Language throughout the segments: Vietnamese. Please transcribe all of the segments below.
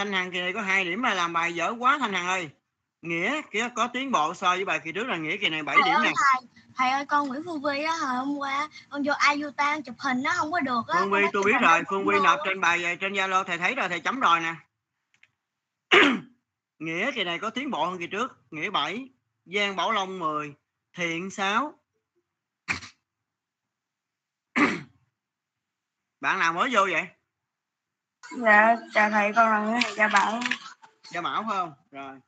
thanh hằng kỳ này có hai điểm là làm bài dở quá thanh hằng ơi. Nghĩa kia có tiến bộ so với bài kỳ trước là nghĩa kỳ này 7 thầy điểm ơi nè. thầy thầy ơi con Nguyễn Phương Vi á hồi hôm qua con vô Ayutan chụp hình nó không có được á. Phương vi tôi biết rồi phương vi nộp trên bài trên zalo thầy thấy rồi thầy chấm rồi nè. Nghĩa kỳ này có tiến bộ hơn kỳ trước. Nghĩa 7 giang bảo long 10 thiện 6 bạn nào mới vô vậy Dạ, chào thầy, con là Nguyễn Thị Gia Bảo. gia bảo phải không? Rồi.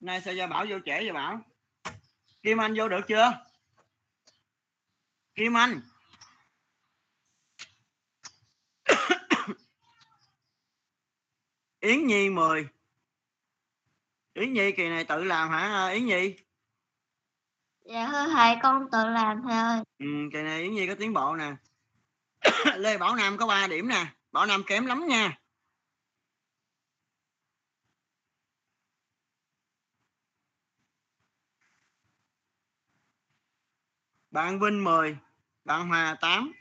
Nay sao gia bảo vô trễ gia bảo? Kim anh vô được chưa? Kim anh. Yến nhi 10 yến nhi kỳ này tự làm hả yến nhi? Dạ thưa thầy con tự làm thầy ơi. ừ, kỳ này yến nhi có tiến bộ nè. Lê bảo nam có 3 điểm nè bảo nam kém lắm nha. Bạn Vinh 10 bạn Hòa 8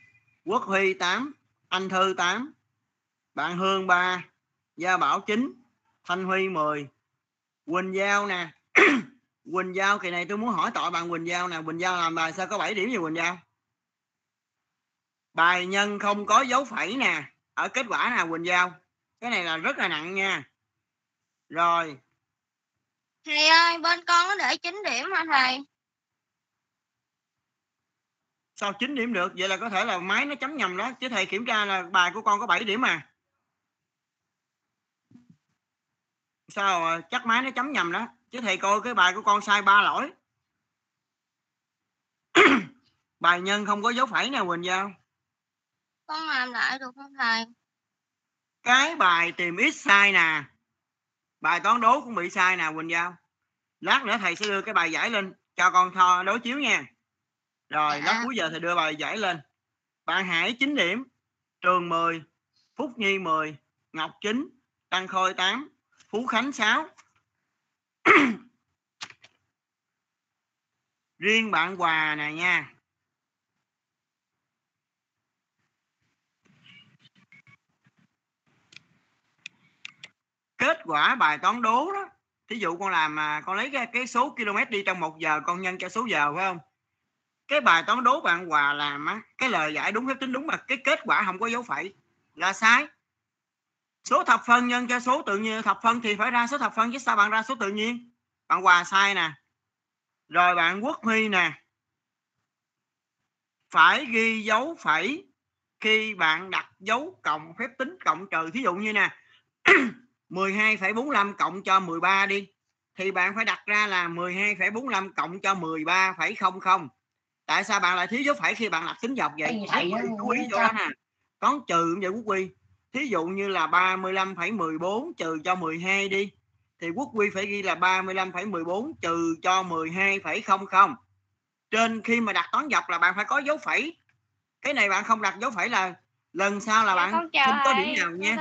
Quốc Huy 8 Anh Thư 8 bạn Hương 3 Gia Bảo 9 Thanh Huy 10 Quỳnh Giao nè. Quỳnh Giao, kỳ này tôi muốn hỏi tội bạn Quỳnh Giao nè. Quỳnh Giao làm bài sao có 7 điểm gì Quỳnh Giao? Bài nhân không có dấu phẩy nè ở kết quả nè Quỳnh Giao? Cái này là rất là nặng nha. Rồi. Thầy ơi, bên con có để 9 điểm hả thầy? sao 9 điểm được? Vậy là có thể là máy nó chấm nhầm đó. Chứ thầy kiểm tra là bài của con có 7 điểm mà. Sao chắc máy nó chấm nhầm đó? Chứ thầy coi cái bài của con sai ba lỗi. Bài nhân không có dấu phẩy nè Quỳnh Giao Con làm lại được không thầy? cái bài tìm x sai nè. Bài toán đố cũng bị sai nè Quỳnh Giao. Lát nữa thầy sẽ đưa cái bài giải lên cho con tho đối chiếu nha. Rồi Dạ. lát cuối giờ thầy đưa bài giải lên. Bạn Hải 9 điểm Trường 10 Phúc Nhi 10 Ngọc 9 Tăng Khôi 8 Phú Khánh 6 riêng bạn Hòa nè nha kết quả bài toán đố đó. Thí dụ con làm mà con lấy cái, cái số km đi trong một giờ con nhân cho số giờ phải không? Cái bài toán đố bạn Hòa làm á cái lời giải đúng phép tính đúng mà cái kết quả không có dấu phẩy. Là sai. Số thập phân nhân cho số tự nhiên thập phân thì phải ra số thập phân chứ sao bạn ra số tự nhiên? Bạn Hòa sai nè. Rồi bạn Quốc Huy nè. Phải ghi dấu phẩy khi bạn đặt dấu cộng phép tính cộng trừ. Thí dụ như nè 12,45 cộng cho 13 đi. Thì bạn phải đặt ra là 12,45 cộng cho 13,00 tại sao bạn lại thiếu dấu phẩy khi bạn lập tính dọc vậy? Thầy- chú ý chỗ đó nè. Toán trừ vậy Quốc Huy. Thí dụ như là 35,14 trừ cho 12 đi. Thì Quốc Huy phải ghi là 35,14 trừ cho 12,00 trên khi mà đặt toán dọc là bạn phải có dấu phẩy. Cái này bạn không đặt dấu phẩy là lần sau là Dạ, bạn con không có điểm nào con nha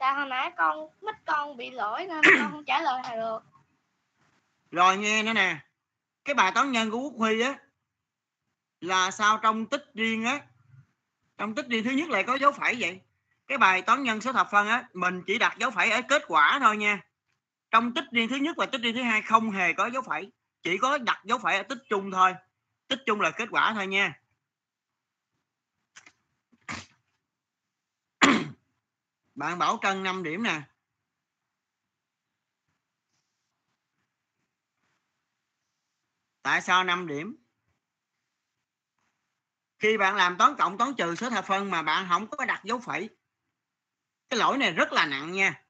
tại hồi nãy con mít con bị lỗi nên con không trả lời thầy được. rồi nghe nữa nè. Cái bài toán nhân của Quốc Huy á, là sao trong tích riêng á? Trong tích riêng thứ nhất lại có dấu phẩy vậy. Cái bài toán nhân số thập phân á, mình chỉ đặt dấu phẩy ở kết quả thôi nha. Trong tích riêng thứ nhất và tích riêng thứ hai không hề có dấu phẩy. Chỉ có đặt dấu phẩy ở tích chung thôi. Tích chung là kết quả thôi nha. Bạn Bảo Trân 5 điểm nè. Tại sao 5 điểm? Khi bạn làm toán cộng toán trừ số thập phân mà bạn không có đặt dấu phẩy, cái lỗi này rất là nặng nha.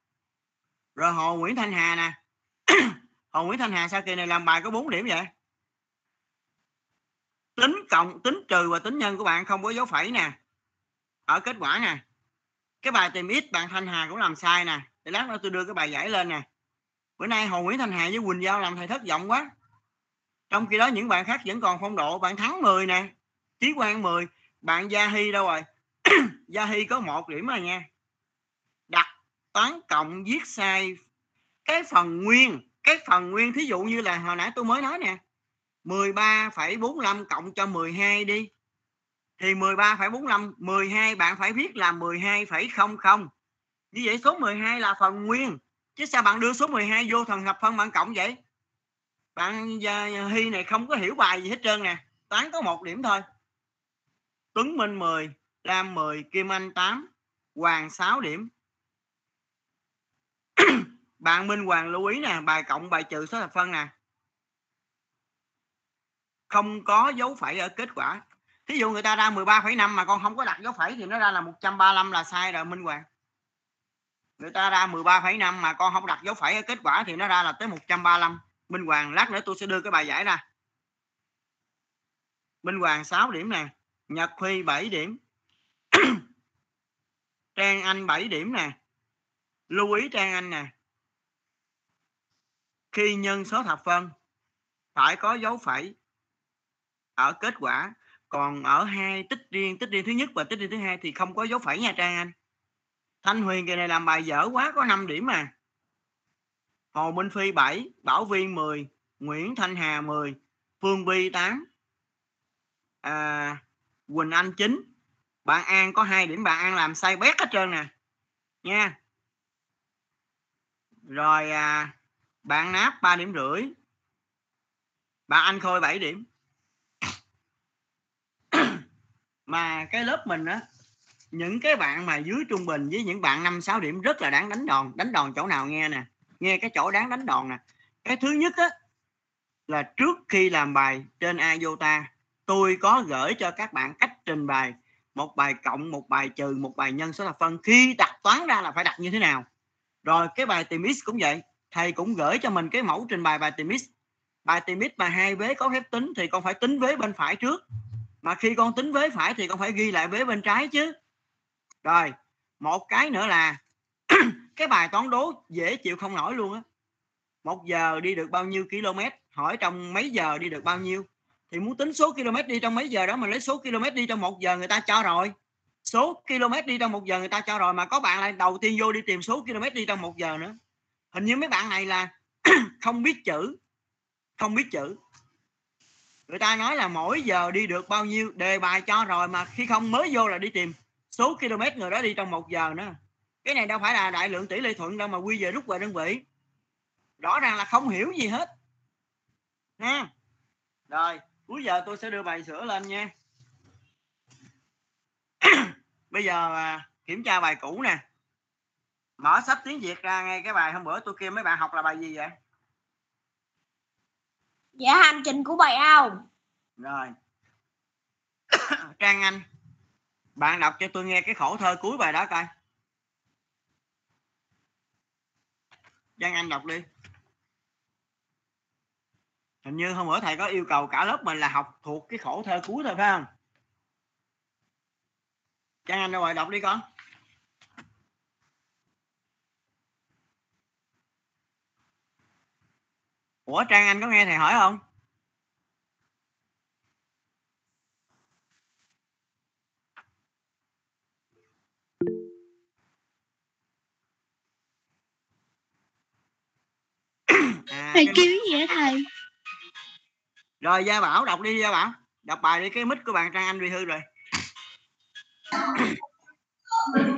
Rồi hồ Nguyễn Thanh Hà nè. Hồ Nguyễn Thanh Hà sao kỳ này làm bài có 4 điểm vậy? Tính cộng, tính trừ và tính nhân của bạn không có dấu phẩy nè. Ở kết quả nè cái bài tìm ít bạn Thanh Hà cũng làm sai nè. Để lát nữa tôi đưa cái bài giải lên nè. Bữa nay hồ Nguyễn Thanh Hà với Quỳnh Giao làm thầy thất vọng quá. Trong khi đó những bạn khác vẫn còn phong độ bạn thắng 10 nè Chí Quang 10 bạn Gia Hy đâu rồi? Gia Hy có một điểm rồi nha. Đặt toán cộng viết sai. Cái phần nguyên cái phần nguyên thí dụ như là hồi nãy tôi mới nói nè 13,45 cộng cho 12 đi thì 13,45 12 bạn phải viết là 12,00 như vậy số 12 là phần nguyên. Chứ sao bạn đưa số 12 vô thần hợp phân bạn cộng vậy? Bạn uh, Hy này không có hiểu bài gì hết trơn nè. Toán có một điểm thôi. Tuấn Minh 10 Lam 10 Kim Anh 8 Hoàng 6 điểm. Bạn Minh Hoàng lưu ý nè bài cộng bài trừ số thập phân nè. Không có dấu phẩy ở kết quả thí dụ người ta ra 13,5 mà con không có đặt dấu phẩy thì nó ra là 135 là sai rồi Minh Hoàng. Người ta ra 13,5 mà con không đặt dấu phẩy ở kết quả thì nó ra là tới 135 Minh Hoàng lát nữa tôi sẽ đưa cái bài giải ra. Minh Hoàng 6 điểm nè. Nhật Huy 7 điểm. Trang Anh 7 điểm nè. Lưu ý Trang Anh nè. Khi nhân số thập phân phải có dấu phẩy ở kết quả còn ở hai tích riêng tích riêng thứ nhất và tích riêng thứ hai thì không có dấu phẩy nha Trang Anh. Thanh Huyền kỳ này làm bài dở quá có 5 điểm mà Hồ Minh Phi 7 Bảo viên 10 Nguyễn Thanh Hà 10 Phương Vi 8 à, Quỳnh Anh 9 bạn An có hai điểm bạn An làm sai bét hết trơn nè. Nha. Rồi à, bạn Náp 3 điểm rưỡi. Bạn Anh Khôi 7 điểm. Mà cái lớp mình á, những cái bạn mà dưới trung bình với những bạn năm, sáu điểm rất là đáng đánh đòn. Đánh đòn chỗ nào nghe nè, nghe cái chỗ đáng đánh đòn nè. Cái thứ nhất á, là trước khi làm bài trên IOTA tôi có gửi cho các bạn cách trình bày. Một bài cộng, một bài trừ, một bài nhân số thập phân. Khi đặt toán ra là phải đặt như thế nào. Rồi cái bài tìm x cũng vậy. Thầy cũng gửi cho mình cái mẫu trình bày bài tìm x. Bài tìm x mà hai vế có phép tính thì con phải tính vế bên phải trước mà khi con tính vế phải thì con phải ghi lại vế bên trái chứ. Rồi, một cái nữa là cái bài toán đố dễ chịu không nổi luôn á. Một giờ đi được bao nhiêu km hỏi trong mấy giờ đi được bao nhiêu? Thì muốn tính số km đi trong mấy giờ đó mà lấy số km đi trong một giờ người ta cho rồi. Số km đi trong một giờ người ta cho rồi mà có bạn lại đầu tiên vô đi tìm số km đi trong một giờ nữa. Hình như mấy bạn này là không biết chữ, không biết chữ người ta nói là mỗi giờ đi được bao nhiêu, đề bài cho rồi mà khi không mới vô là đi tìm. Số km người đó đi trong một giờ nữa. Cái này đâu phải là đại lượng tỷ lệ thuận đâu mà quy về rút về đơn vị. Rõ ràng là không hiểu gì hết. Nha. Rồi, cuối giờ tôi sẽ đưa bài sửa lên nha. Bây giờ à, kiểm tra bài cũ nè. Mở sách tiếng việt ra ngay cái bài hôm bữa tôi kêu mấy bạn học là bài gì vậy? Dạ hành trình của bài ao. rồi. Trang anh, bạn đọc cho tôi nghe cái khổ thơ cuối bài đó coi. Trang Anh đọc đi. Hình như hôm bữa thầy có yêu cầu cả lớp mình là học thuộc cái khổ thơ cuối thôi, phải không? Trang Anh, đâu rồi? Đọc đi con. Ủa Trang Anh có nghe thầy hỏi không? À, Thầy cái- kêu gì vậy thầy? rồi Gia Bảo đọc đi Gia Bảo. Đọc bài đi cái mic của bạn Trang Anh bị hư rồi.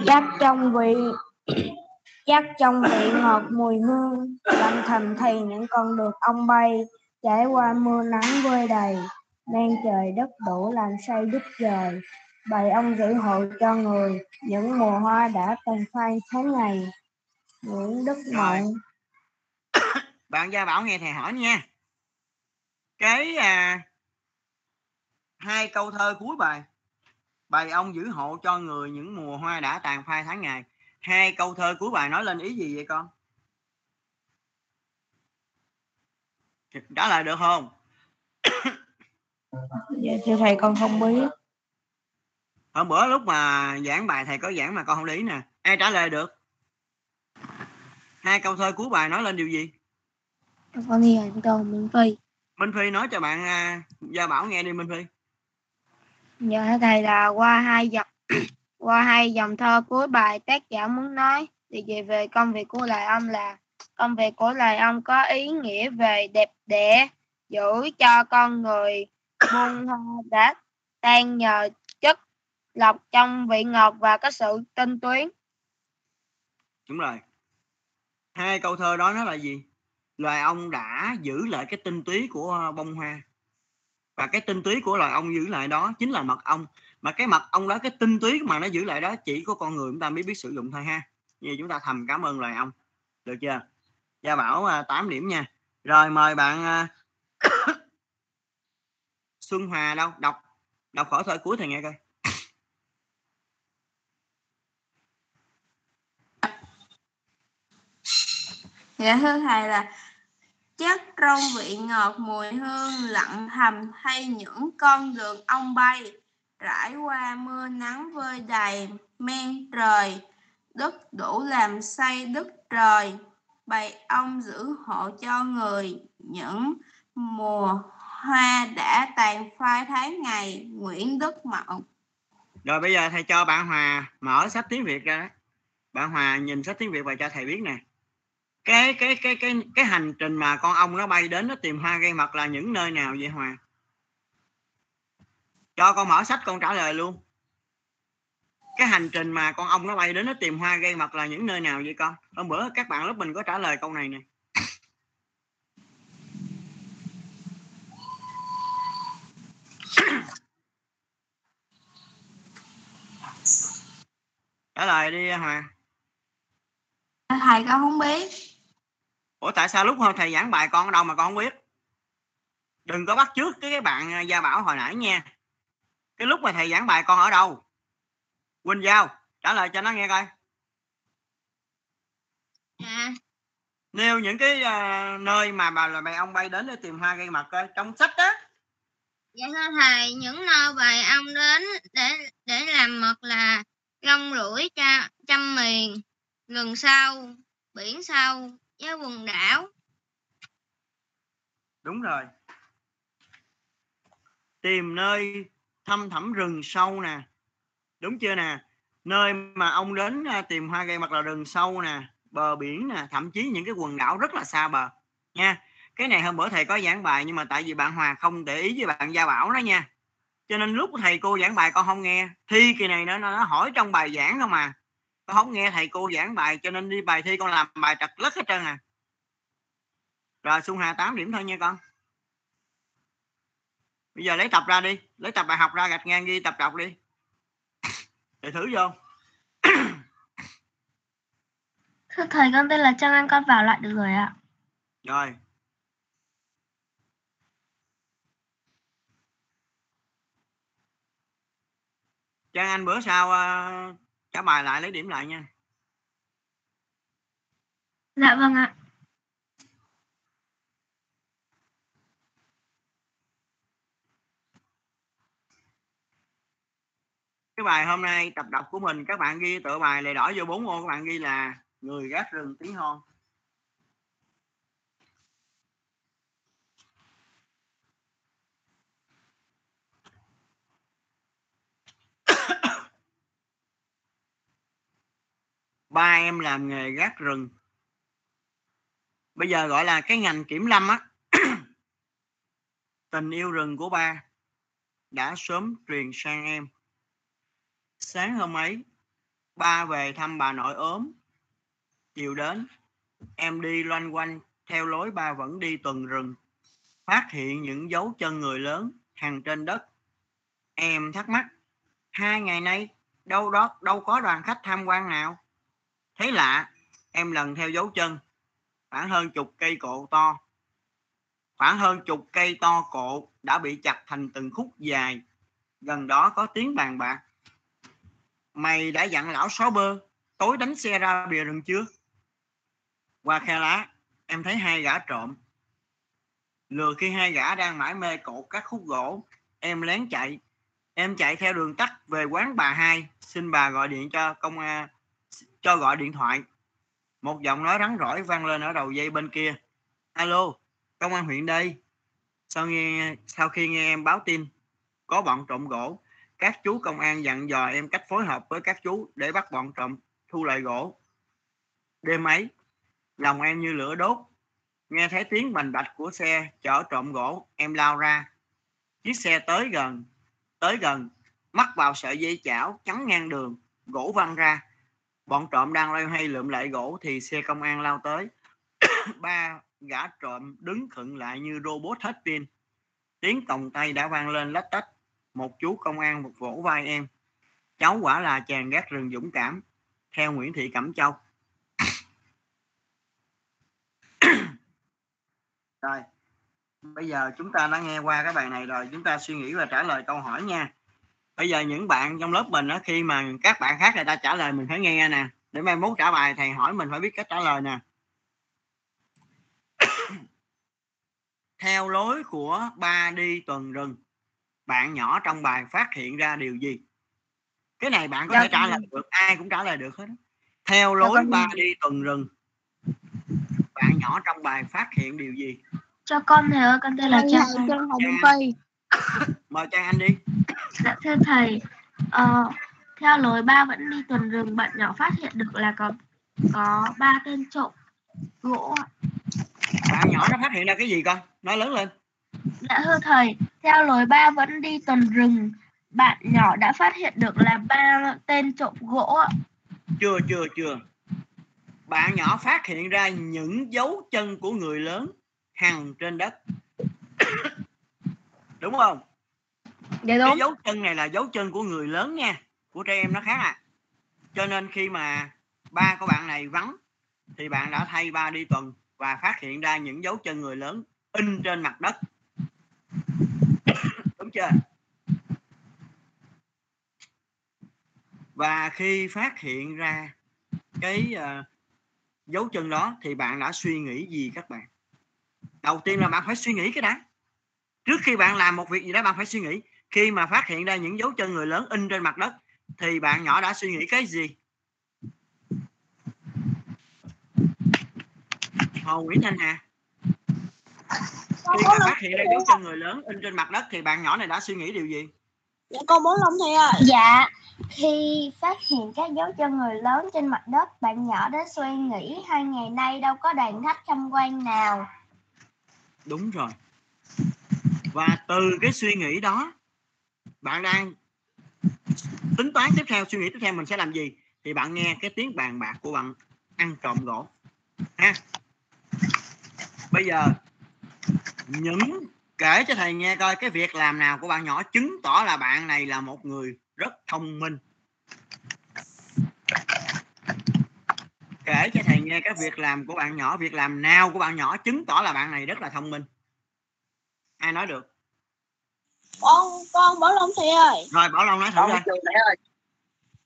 Chắc trong vị chắc trong vị ngọt mùi hương lặng thầm thì những con được ong bay trải qua mưa nắng vơi đầy nên trời đất đủ làm say đứt rời bày ông giữ hộ cho người những mùa hoa đã từng phai tháng ngày. Nguyễn Đức. Mộng. Bạn Gia Bảo nghe thầy hỏi nha. Cái à, hai câu thơ cuối bài bài ông giữ hộ cho người những mùa hoa đã tàn phai tháng ngày hai câu thơ cuối bài nói lên ý gì vậy con? Trả lời được không? Dạ thưa thầy con không biết. Hôm bữa lúc mà giảng bài thầy có giảng mà con không để ý nè. Ai trả lời được? Hai câu thơ cuối bài nói lên điều gì? Con nghe anh câu Minh Phi. Minh Phi nói cho bạn à, Gia Bảo nghe đi Minh Phi. Dạ thầy là qua hai dòng qua hai dòng thơ cuối bài, tác giả muốn nói thì về về công việc của loài ong là, công việc của loài ong có ý nghĩa về đẹp đẽ, giữ cho con người buông hoa đã tan nhờ chất lọc trong vị ngọt và có sự tinh tuyến đúng rồi. Hai câu thơ đó nó là gì? Loài ong đã giữ lại cái tinh túy của bông hoa. Và cái tinh túy của loài ong giữ lại đó chính là mật ong mà cái mật ong đó cái tinh túy mà nó giữ lại đó chỉ có con người chúng ta mới biết sử dụng thôi ha. Như chúng ta thầm cảm ơn loài ong được chưa? Gia bảo à, 8 điểm nha. Rồi mời bạn à, xuân hòa đâu? Đọc đọc khỏi thời cuối thầy nghe coi. Dạ thưa thầy là chất rong vị ngọt mùi hương lặng thầm hay những con đường ong bay? Rải qua mưa nắng vơi đầy, men trời, đất đủ làm say đất trời. Bầy ong giữ hộ cho người, những mùa hoa đã tàn phai tháng ngày Nguyễn Đức Mậu rồi bây giờ thầy cho bạn Hòa mở sách tiếng Việt ra. Bạn Hòa nhìn sách tiếng Việt và cho thầy biết nè. Cái cái cái cái cái hành trình mà con ong nó bay đến, nó tìm hoa gây mật là những nơi nào vậy Hòa? Cho con mở sách con trả lời luôn. Cái hành trình mà con ong nó bay đến nó tìm hoa gây mật là những nơi nào vậy con? Hôm bữa các bạn lớp mình có trả lời câu này nè. Trả lời đi Hòa thầy con không biết. Ủa tại sao lúc hồi thầy giảng bài con ở đâu mà con không biết? Đừng có bắt trước cái cái bạn à, Gia Bảo hồi nãy nha cái lúc mà thầy giảng bài con ở đâu Quỳnh Giao trả lời cho nó nghe coi Dạ. nêu những cái uh, nơi mà bà là bầy ông bay đến để tìm hoa gây mật coi trong sách đó Dạ thưa thầy, những nơi bầy ong đến để để làm mật là lông lũi cha, trăm miền, rừng sâu, biển sâu, với quần đảo. đúng rồi tìm nơi thăm thẳm rừng sâu nè. Đúng chưa nè? Nơi mà ông đến à, tìm hoa gây mật là rừng sâu nè, bờ biển nè, thậm chí những cái quần đảo rất là xa bờ. Nha, cái này hôm bữa thầy có giảng bài nhưng mà tại vì bạn Hòa không để ý với bạn Gia Bảo đó nha. Cho nên lúc thầy cô giảng bài con không nghe. Thi kỳ này nó nó hỏi trong bài giảng không mà con không nghe thầy cô giảng bài cho nên đi bài thi con làm bài trật lất hết trơn à. Rồi, Xuân Hà 8 điểm thôi nha con bây giờ lấy tập ra đi lấy tập bài học ra gạch ngang ghi tập đọc đi để thử vô Thưa thầy, con tên là Trang Anh, con vào lại được rồi ạ. rồi Trang Anh bữa sau uh, trả bài lại lấy điểm lại nha Dạ vâng ạ. Cái bài hôm nay tập đọc của mình, các bạn ghi tựa bài lề đỏ vô bốn ô, các bạn ghi là người gác rừng tiếng hon. Ba em làm nghề gác rừng. Bây giờ gọi là cái ngành kiểm lâm á. Tình yêu rừng của ba đã sớm truyền sang em sáng hôm ấy, ba về thăm bà nội ốm. Chiều đến, em đi loanh quanh, theo lối ba vẫn đi tuần rừng. Phát hiện những dấu chân người lớn hàng trên đất. Em thắc mắc, hai ngày nay, đâu đó, đâu có đoàn khách tham quan nào? Thấy lạ, em lần theo dấu chân, khoảng hơn chục cây cộ to. Khoảng hơn chục cây to cộ đã bị chặt thành từng khúc dài. Gần đó có tiếng bàn bạc mày đã dặn lão sáu bơ, tối đánh xe ra bìa rừng chưa? Qua khe lá, em thấy hai gã trộm. Lừa khi hai gã đang mải mê cột các khúc gỗ, em lén chạy. Em chạy theo đường tắt về quán bà hai, xin bà gọi điện cho công an cho gọi điện thoại. Một giọng nói rắn rỏi vang lên ở đầu dây bên kia. Alo, công an huyện đây. Sau nghe, sau khi nghe em báo tin, có bọn trộm gỗ các chú công an dặn dò em cách phối hợp với các chú để bắt bọn trộm thu lại gỗ. Đêm ấy, lòng em như lửa đốt. Nghe thấy tiếng bành bạch của xe chở trộm gỗ, em lao ra. Chiếc xe tới gần tới gần, mắc vào sợi dây chảo chắn ngang đường, gỗ văng ra. Bọn trộm đang loay hoay lượm lại gỗ thì xe công an lao tới. Ba gã trộm đứng khựng lại như robot hết pin. Tiếng còng tay đã vang lên lách tách một chú công an một vỗ vai em. Cháu quả là chàng gác rừng dũng cảm. Theo nguyễn thị cẩm châu. Rồi bây giờ chúng ta đã nghe qua cái bài này rồi. Chúng ta suy nghĩ và trả lời câu hỏi nha. Bây giờ những bạn trong lớp mình đó, khi mà các bạn khác người ta trả lời mình phải nghe nè. Để mai mốt trả bài thầy hỏi mình phải biết cách trả lời nè. Theo lối của ba đi tuần rừng bạn nhỏ trong bài phát hiện ra điều gì cái này bạn có Dạ, thể trả con- lời được ai cũng trả lời được hết theo lối con- ba đi tuần rừng bạn nhỏ trong bài phát hiện điều gì cho con thầy ơi con tên là Trang. Trang Hồng. Phi mời trang anh đi Dạ thưa thầy, ờ, theo lối ba vẫn đi tuần rừng, bạn nhỏ phát hiện được là có có ba tên trộm gỗ. ạ. bạn nhỏ nó phát hiện ra cái gì con nói lớn lên Dạ thưa thầy, theo lối ba vẫn đi tuần rừng, bạn nhỏ đã phát hiện được là ba tên trộm gỗ. ạ. chưa chưa chưa. Bạn nhỏ phát hiện ra những dấu chân của người lớn hằn trên đất. Đúng không? Dạ cái dấu chân này là dấu chân của người lớn nha của trẻ em nó khác à. Cho nên khi mà ba của bạn này vắng thì bạn đã thay ba đi tuần và phát hiện ra những dấu chân người lớn in trên mặt đất. đúng chưa? Và khi phát hiện ra cái uh, dấu chân đó thì bạn đã suy nghĩ gì các bạn? Đầu tiên là bạn phải suy nghĩ cái đã. Trước khi bạn làm một việc gì đó bạn phải suy nghĩ. Khi mà phát hiện ra những dấu chân người lớn in trên mặt đất thì bạn nhỏ đã suy nghĩ cái gì? Hồ Nguyễn Thanh Hà khi mà phát hiện ra dấu chân người lớn in trên mặt đất thì bạn nhỏ này đã suy nghĩ điều gì? Dạ con bốn long thầy ơi Dạ, khi phát hiện các dấu chân người lớn trên mặt đất, bạn nhỏ đã suy nghĩ hai ngày nay đâu có đoàn khách tham quan nào. đúng rồi. Và từ cái suy nghĩ đó bạn đang tính toán tiếp theo suy nghĩ tiếp theo mình sẽ làm gì? Thì bạn nghe cái tiếng bàn bạc của bạn ăn trộm gỗ. Ha. Bây giờ những kể cho thầy nghe coi cái việc làm nào của bạn nhỏ chứng tỏ là bạn này là một người rất thông minh. Kể cho thầy nghe cái việc làm của bạn nhỏ việc làm nào của bạn nhỏ chứng tỏ là bạn này rất là thông minh. Ai nói được? Con con bốn long thầy ơi. Rồi bảo long nói thử coi.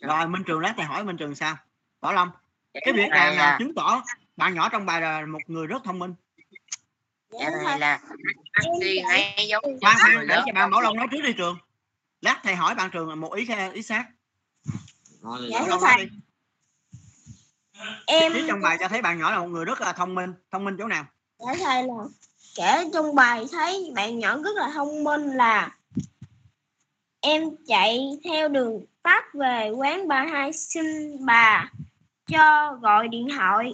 Rồi minh trường lát thầy hỏi minh trường sao? Bảo long dạ cái việc làm nào là chứng tỏ bạn nhỏ trong bài là một người rất thông minh dạ thầy thầy là đi ngay giống người khoan để cho bạn bảo long nói trước đi trường. Lát thầy hỏi bạn trường một ý ý xác. Dạ thưa thầy. em Viết trong bài cho thấy bạn nhỏ là một người rất là thông minh. Thông minh chỗ nào? Dạ thầy là kể trong bài thấy bạn nhỏ rất là thông minh là em chạy theo đường tắt về quán bà hai xin bà cho gọi điện thoại.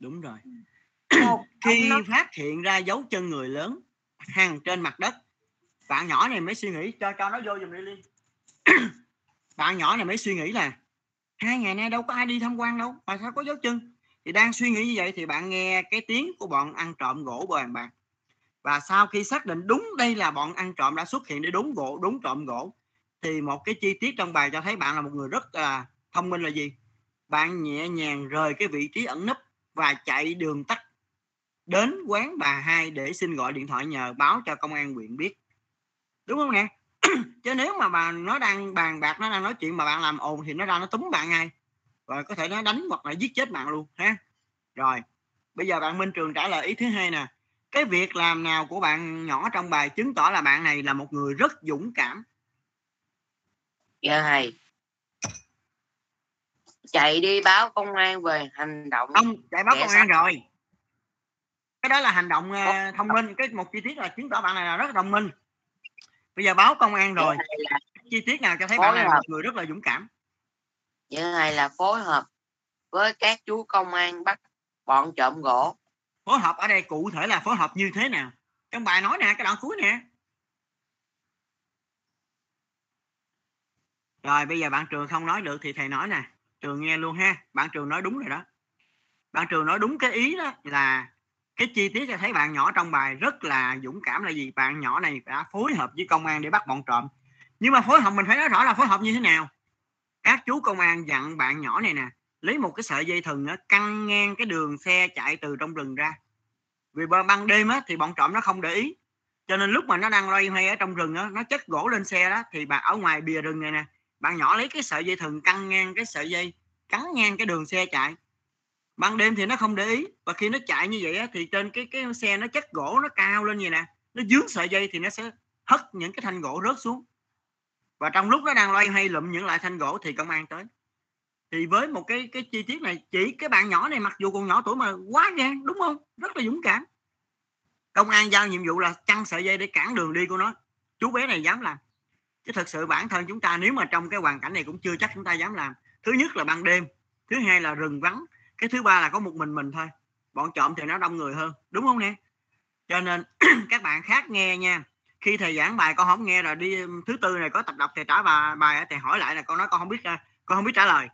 Đúng rồi. Một khi nói phát hiện ra dấu chân người lớn hằn trên mặt đất bạn nhỏ này mới suy nghĩ cho cho nó vô dùm đi liên. Bạn nhỏ này mới suy nghĩ là hai ngày nay đâu có ai đi tham quan đâu mà sao có dấu chân? Thì đang suy nghĩ như vậy thì bạn nghe cái tiếng của bọn ăn trộm gỗ bàn bạc. Và sau khi xác định đúng đây là bọn ăn trộm đã xuất hiện để đúng gỗ đúng trộm gỗ thì một cái chi tiết trong bài cho thấy bạn là một người rất là thông minh là gì? Bạn nhẹ nhàng rời cái vị trí ẩn nấp và chạy đường tắt đến quán bà hai để xin gọi điện thoại nhờ báo cho công an huyện biết. Đúng không nè? Chứ nếu mà bà nó đang bàn bạc nó đang nói chuyện mà bạn làm ồn thì nó ra nó túm bạn ngay. Rồi có thể nó đánh hoặc là giết chết bạn luôn ha? Rồi bây giờ bạn minh trường trả lời ý thứ hai nè. Cái việc làm nào của bạn nhỏ trong bài chứng tỏ là bạn này là một người rất dũng cảm? Dạ thầy. Chạy đi báo công an về hành động không chạy báo công an rồi cái đó là hành động ờ, thông minh. Cái một chi tiết là chứng tỏ bạn này là rất thông minh. Bây giờ báo công an rồi. là chi tiết nào cho thấy Phối bạn này là một người rất là dũng cảm? Dạ thầy là phối hợp với các chú công an bắt bọn trộm gỗ? Phối hợp ở đây cụ thể là phối hợp như thế nào? Trong bài nói nè cái đoạn cuối nè. Rồi bây giờ bạn trường không nói được thì thầy nói nè. Trường nghe luôn ha. Bạn trường nói đúng rồi đó. Bạn trường nói đúng cái ý đó là cái chi tiết cho thấy bạn nhỏ trong bài rất là dũng cảm là gì? Bạn nhỏ này đã phối hợp với công an để bắt bọn trộm. Nhưng mà phối hợp mình phải nói rõ là phối hợp như thế nào? Các chú công an dặn bạn nhỏ này nè lấy một cái sợi dây thừng á, căng ngang cái đường xe chạy từ trong rừng ra. Vì ban đêm á, thì bọn trộm nó không để ý. Cho nên lúc mà nó đang loay hoay ở trong rừng á, nó chất gỗ lên xe đó thì bà ở ngoài bìa rừng này nè bạn nhỏ lấy cái sợi dây thừng căng ngang cái sợi dây cắn ngang cái đường xe chạy ban đêm thì nó không để ý. Và khi nó chạy như vậy á, thì trên cái cái xe nó chất gỗ nó cao lên như nè. Nó dướng sợi dây thì nó sẽ hất những cái thanh gỗ rớt xuống. Và trong lúc nó đang loay hoay lụm những loại thanh gỗ thì công an tới. Thì với một cái cái chi tiết này chỉ cái bạn nhỏ này mặc dù còn nhỏ tuổi mà quá gan đúng không? Rất là dũng cảm. Công an giao nhiệm vụ là chăn sợi dây để cản đường đi của nó. Chú bé này dám làm. Chứ thật sự bản thân chúng ta nếu mà trong cái hoàn cảnh này cũng chưa chắc chúng ta dám làm. Thứ nhất là ban đêm thứ hai là rừng vắng cái thứ ba là có một mình mình thôi. Bọn trộm thì nó đông người hơn, đúng không nè? Cho nên các bạn khác nghe nha. Khi thầy giảng bài, con không nghe rồi đi, thứ tư này có tập đọc thầy trả bài bài thầy hỏi lại là con nói con không biết à, con không biết trả lời.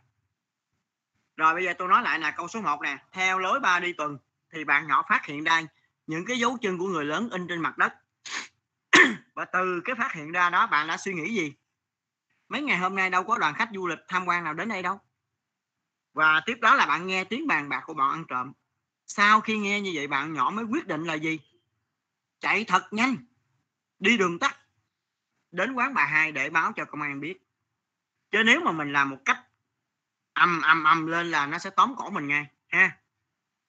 Rồi bây giờ tôi nói lại là câu số 1 nè. Theo lối ba đi tuần thì bạn nhỏ phát hiện ra những cái dấu chân của người lớn in trên mặt đất. Và từ cái phát hiện ra đó, bạn đã suy nghĩ gì? Mấy ngày hôm nay đâu có đoàn khách du lịch tham quan nào đến đây đâu và tiếp đó là bạn nghe tiếng bàn bạc của bọn ăn trộm. Sau khi nghe như vậy, bạn nhỏ mới quyết định là gì? Chạy thật nhanh, đi đường tắt, đến quán bà hai để báo cho công an biết. Chứ nếu mà mình làm một cách âm âm âm lên là nó sẽ tóm cổ mình ngay, ha?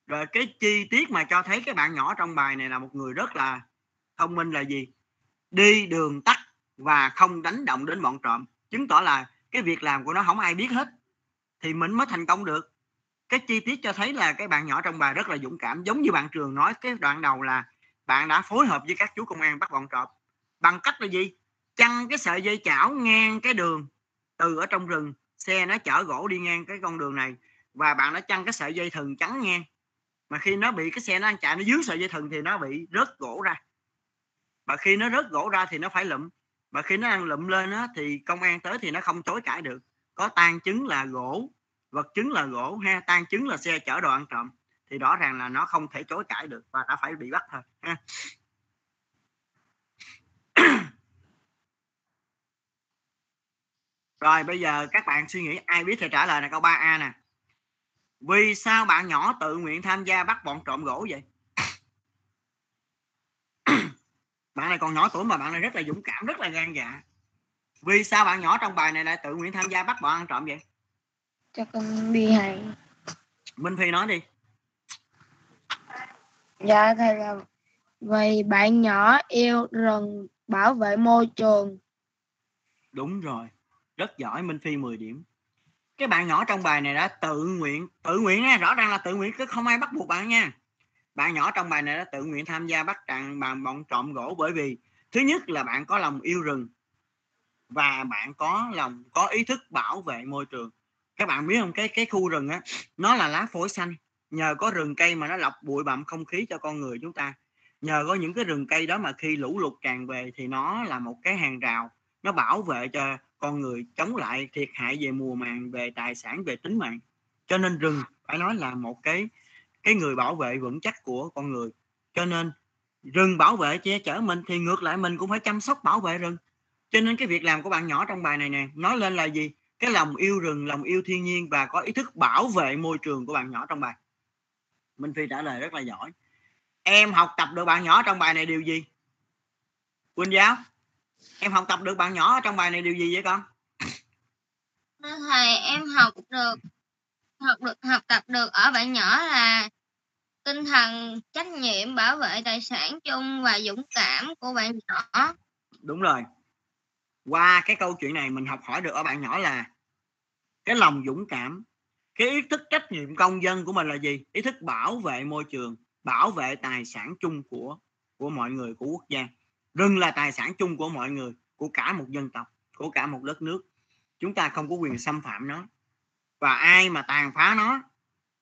Rồi cái chi tiết mà cho thấy cái bạn nhỏ trong bài này là một người rất là thông minh là gì? Đi đường tắt và không đánh động đến bọn trộm. Chứng tỏ là cái việc làm của nó không ai biết hết thì mình mới thành công được. Cái chi tiết cho thấy là cái bạn nhỏ trong bài rất là dũng cảm giống như bạn trường nói cái đoạn đầu là bạn đã phối hợp với các chú công an bắt bọn trộm. Bằng cách là gì? Chăn cái sợi dây chảo ngang cái đường từ ở trong rừng xe nó chở gỗ đi ngang cái con đường này và bạn đã chăn cái sợi dây thừng trắng ngang. Mà khi nó bị cái xe nó đang chạy nó dướng sợi dây thừng thì nó bị rớt gỗ ra. Và khi nó rớt gỗ ra thì nó phải lụm. Mà khi nó đang lụm lên á, thì công an tới thì nó không chối cãi được có tan chứng là gỗ, vật chứng là gỗ ha tan chứng là xe chở đồ ăn trộm. Thì rõ ràng là nó không thể chối cãi được và đã phải bị bắt thôi ha. Rồi, bây giờ các bạn suy nghĩ, ai biết thì trả lời là câu 3A nè. Vì sao bạn nhỏ tự nguyện tham gia bắt bọn trộm gỗ vậy? Bạn này còn nhỏ tuổi mà bạn này rất là dũng cảm, rất là gan dạ vì sao bạn nhỏ trong bài này lại tự nguyện tham gia bắt bọn ăn trộm vậy? Cho con đi hay minh phi nói đi. Dạ thầy là vì bạn nhỏ yêu rừng bảo vệ môi trường. Đúng rồi. Rất giỏi minh phi 10 điểm. Cái bạn nhỏ trong bài này đã tự nguyện tự nguyện nha rõ ràng là tự nguyện chứ không ai bắt buộc bạn nha. Bạn nhỏ trong bài này đã tự nguyện tham gia bắt chặn bằng bọn trộm gỗ bởi vì thứ nhất là bạn có lòng yêu rừng và bạn có lòng, có ý thức bảo vệ môi trường. Các bạn biết không? Cái cái khu rừng á, nó là lá phổi xanh. Nhờ có rừng cây mà nó lọc bụi bặm không khí cho con người chúng ta. Nhờ có những cái rừng cây đó mà khi lũ lụt tràn về thì nó là một cái hàng rào. Nó bảo vệ cho con người chống lại thiệt hại về mùa màng, về tài sản, về tính mạng. Cho nên rừng, phải nói là một cái cái người bảo vệ vững chắc của con người. Cho nên rừng bảo vệ che chở mình thì ngược lại mình cũng phải chăm sóc bảo vệ rừng cho nên cái việc làm của bạn nhỏ trong bài này nè nói lên là gì? Cái lòng yêu rừng lòng yêu thiên nhiên và có ý thức bảo vệ môi trường của bạn nhỏ trong bài. Minh phi trả lời rất là giỏi. Em học tập được bạn nhỏ trong bài này điều gì? Quỳnh giáo em học tập được bạn nhỏ trong bài này điều gì vậy con? Thầy em học được học được học tập được ở bạn nhỏ là tinh thần trách nhiệm bảo vệ tài sản chung và dũng cảm của bạn nhỏ. Đúng rồi qua cái câu chuyện này mình học hỏi được ở bạn nhỏ là cái lòng dũng cảm, cái ý thức trách nhiệm công dân của mình là gì? Ý thức bảo vệ môi trường, bảo vệ tài sản chung của của mọi người, của quốc gia. Rừng là tài sản chung của mọi người, của cả một dân tộc, của cả một đất nước. Chúng ta không có quyền xâm phạm nó. Và ai mà tàn phá nó,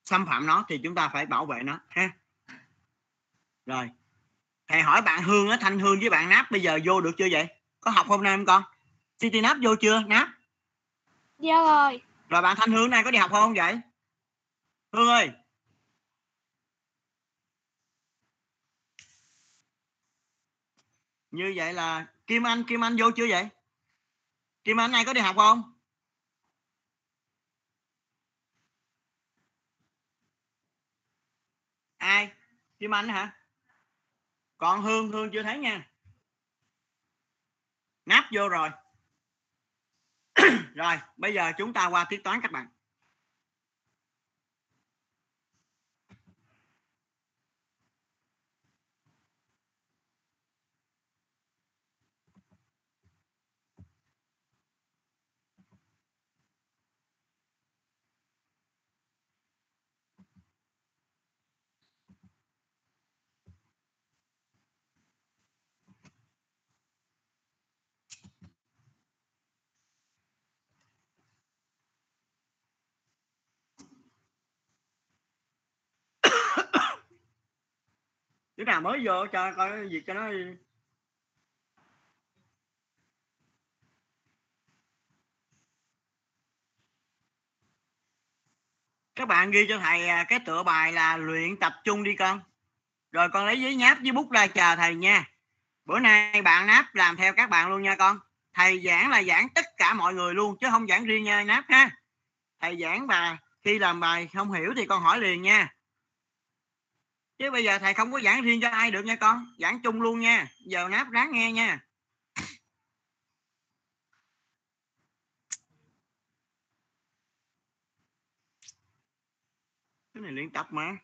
xâm phạm nó thì chúng ta phải bảo vệ nó, ha? Rồi, thầy hỏi bạn hương á, thanh hương với bạn náp bây giờ vô được chưa vậy? Có học hôm nay không con? City náp vô chưa náp? Dạ rồi. Rồi bạn thanh hương này có đi học không vậy? Hương ơi! Như vậy là kim anh kim anh vô chưa vậy? Kim anh này có đi học không? Ai? Kim anh hả? Còn hương hương chưa thấy nha nắp vô rồi. Rồi bây giờ chúng ta qua tiết toán các bạn. Đứa nào mới vô cho, coi việc cho nó các bạn ghi cho thầy à, cái tựa bài là luyện tập trung đi con. Rồi con lấy giấy nháp với bút ra chờ thầy nha. Bữa nay bạn náp làm theo các bạn luôn nha con. Thầy giảng là giảng tất cả mọi người luôn, chứ không giảng riêng nha náp ha. Thầy giảng và khi làm bài không hiểu thì con hỏi liền nha chứ bây giờ thầy không có giảng riêng cho ai được nha con. Giảng chung luôn nha. Giờ náp ráng nghe nha. Cái này luyện tập mà.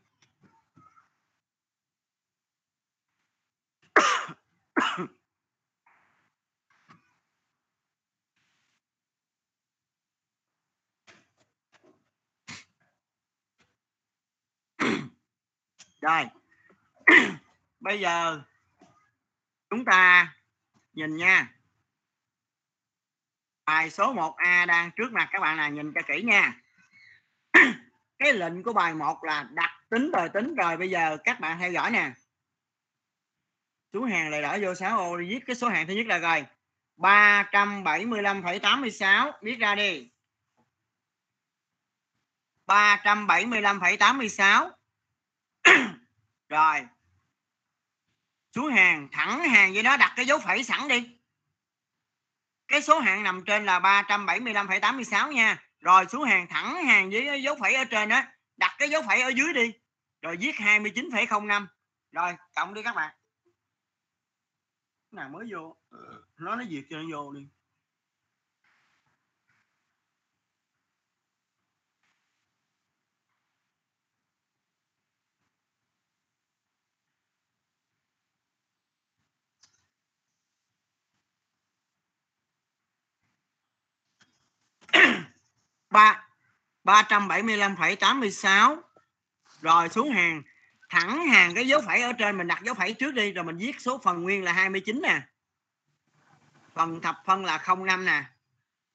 rồi bây giờ chúng ta nhìn nha. Bài số 1A đang trước mặt các bạn nào nhìn cho kỹ nha. Cái lệnh của bài 1 là đặt tính đời tính. Rồi bây giờ các bạn theo dõi nè. Số hàng lại đỡ vô 6 ô viết cái số hàng thứ nhất là rồi. 375,86 viết ra đi. 375,86 rồi. Xuống hàng thẳng hàng với nó đặt cái dấu phẩy sẵn đi. Cái số hạng nằm trên là 375,86 nha. Rồi xuống hàng thẳng hàng với dấu phẩy ở trên đó đặt cái dấu phẩy ở dưới đi. Rồi viết 29,05 rồi cộng đi các bạn. Nào mới vô? Nó nó diệt cho nó vô đi ba ba trăm bảy mươi lăm phẩy tám mươi sáu. Rồi xuống hàng. Thẳng hàng cái dấu phẩy ở trên mình đặt dấu phẩy trước đi rồi mình viết số phần nguyên là 29 nè. Phần thập phân là 05 nè.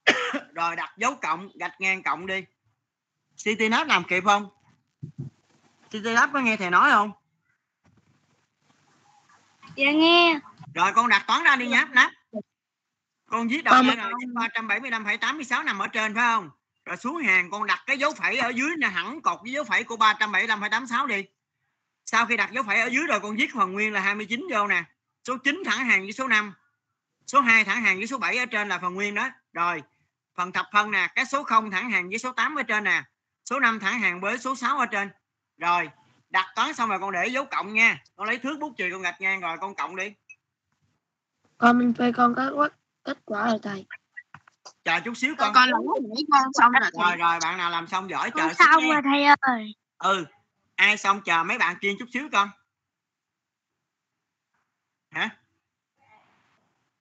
Rồi đặt dấu cộng gạch ngang cộng đi. CityNet làm kịp không? CityNet có nghe thầy nói không? Dạ nghe. Rồi con đặt toán ra đi nháp nắp con viết đầu ra rồi 375,86 nằm ở trên phải không? Rồi xuống hàng con đặt cái dấu phẩy ở dưới nè hẳn cột với dấu phẩy của 375,86 đi. Sau khi đặt dấu phẩy ở dưới rồi con viết phần nguyên là 29 vô nè. Số 9 thẳng hàng với số 5 số 2 thẳng hàng với số 7 ở trên là phần nguyên đó. Rồi phần thập phân nè cái số 0 thẳng hàng với số 8 ở trên nè. Số 5 thẳng hàng với số 6 ở trên. Rồi đặt toán xong rồi con để dấu cộng nha. Con lấy thước bút chì con gạch ngang rồi con cộng đi. Con minh phê con có quất kết quả rồi thầy. Chờ chút xíu con. con là nãy con xong rồi. Rồi rồi bạn nào làm xong giỏi chờ xong rồi thầy ơi? Ừ ai xong chờ mấy bạn kia chút xíu con. Hả?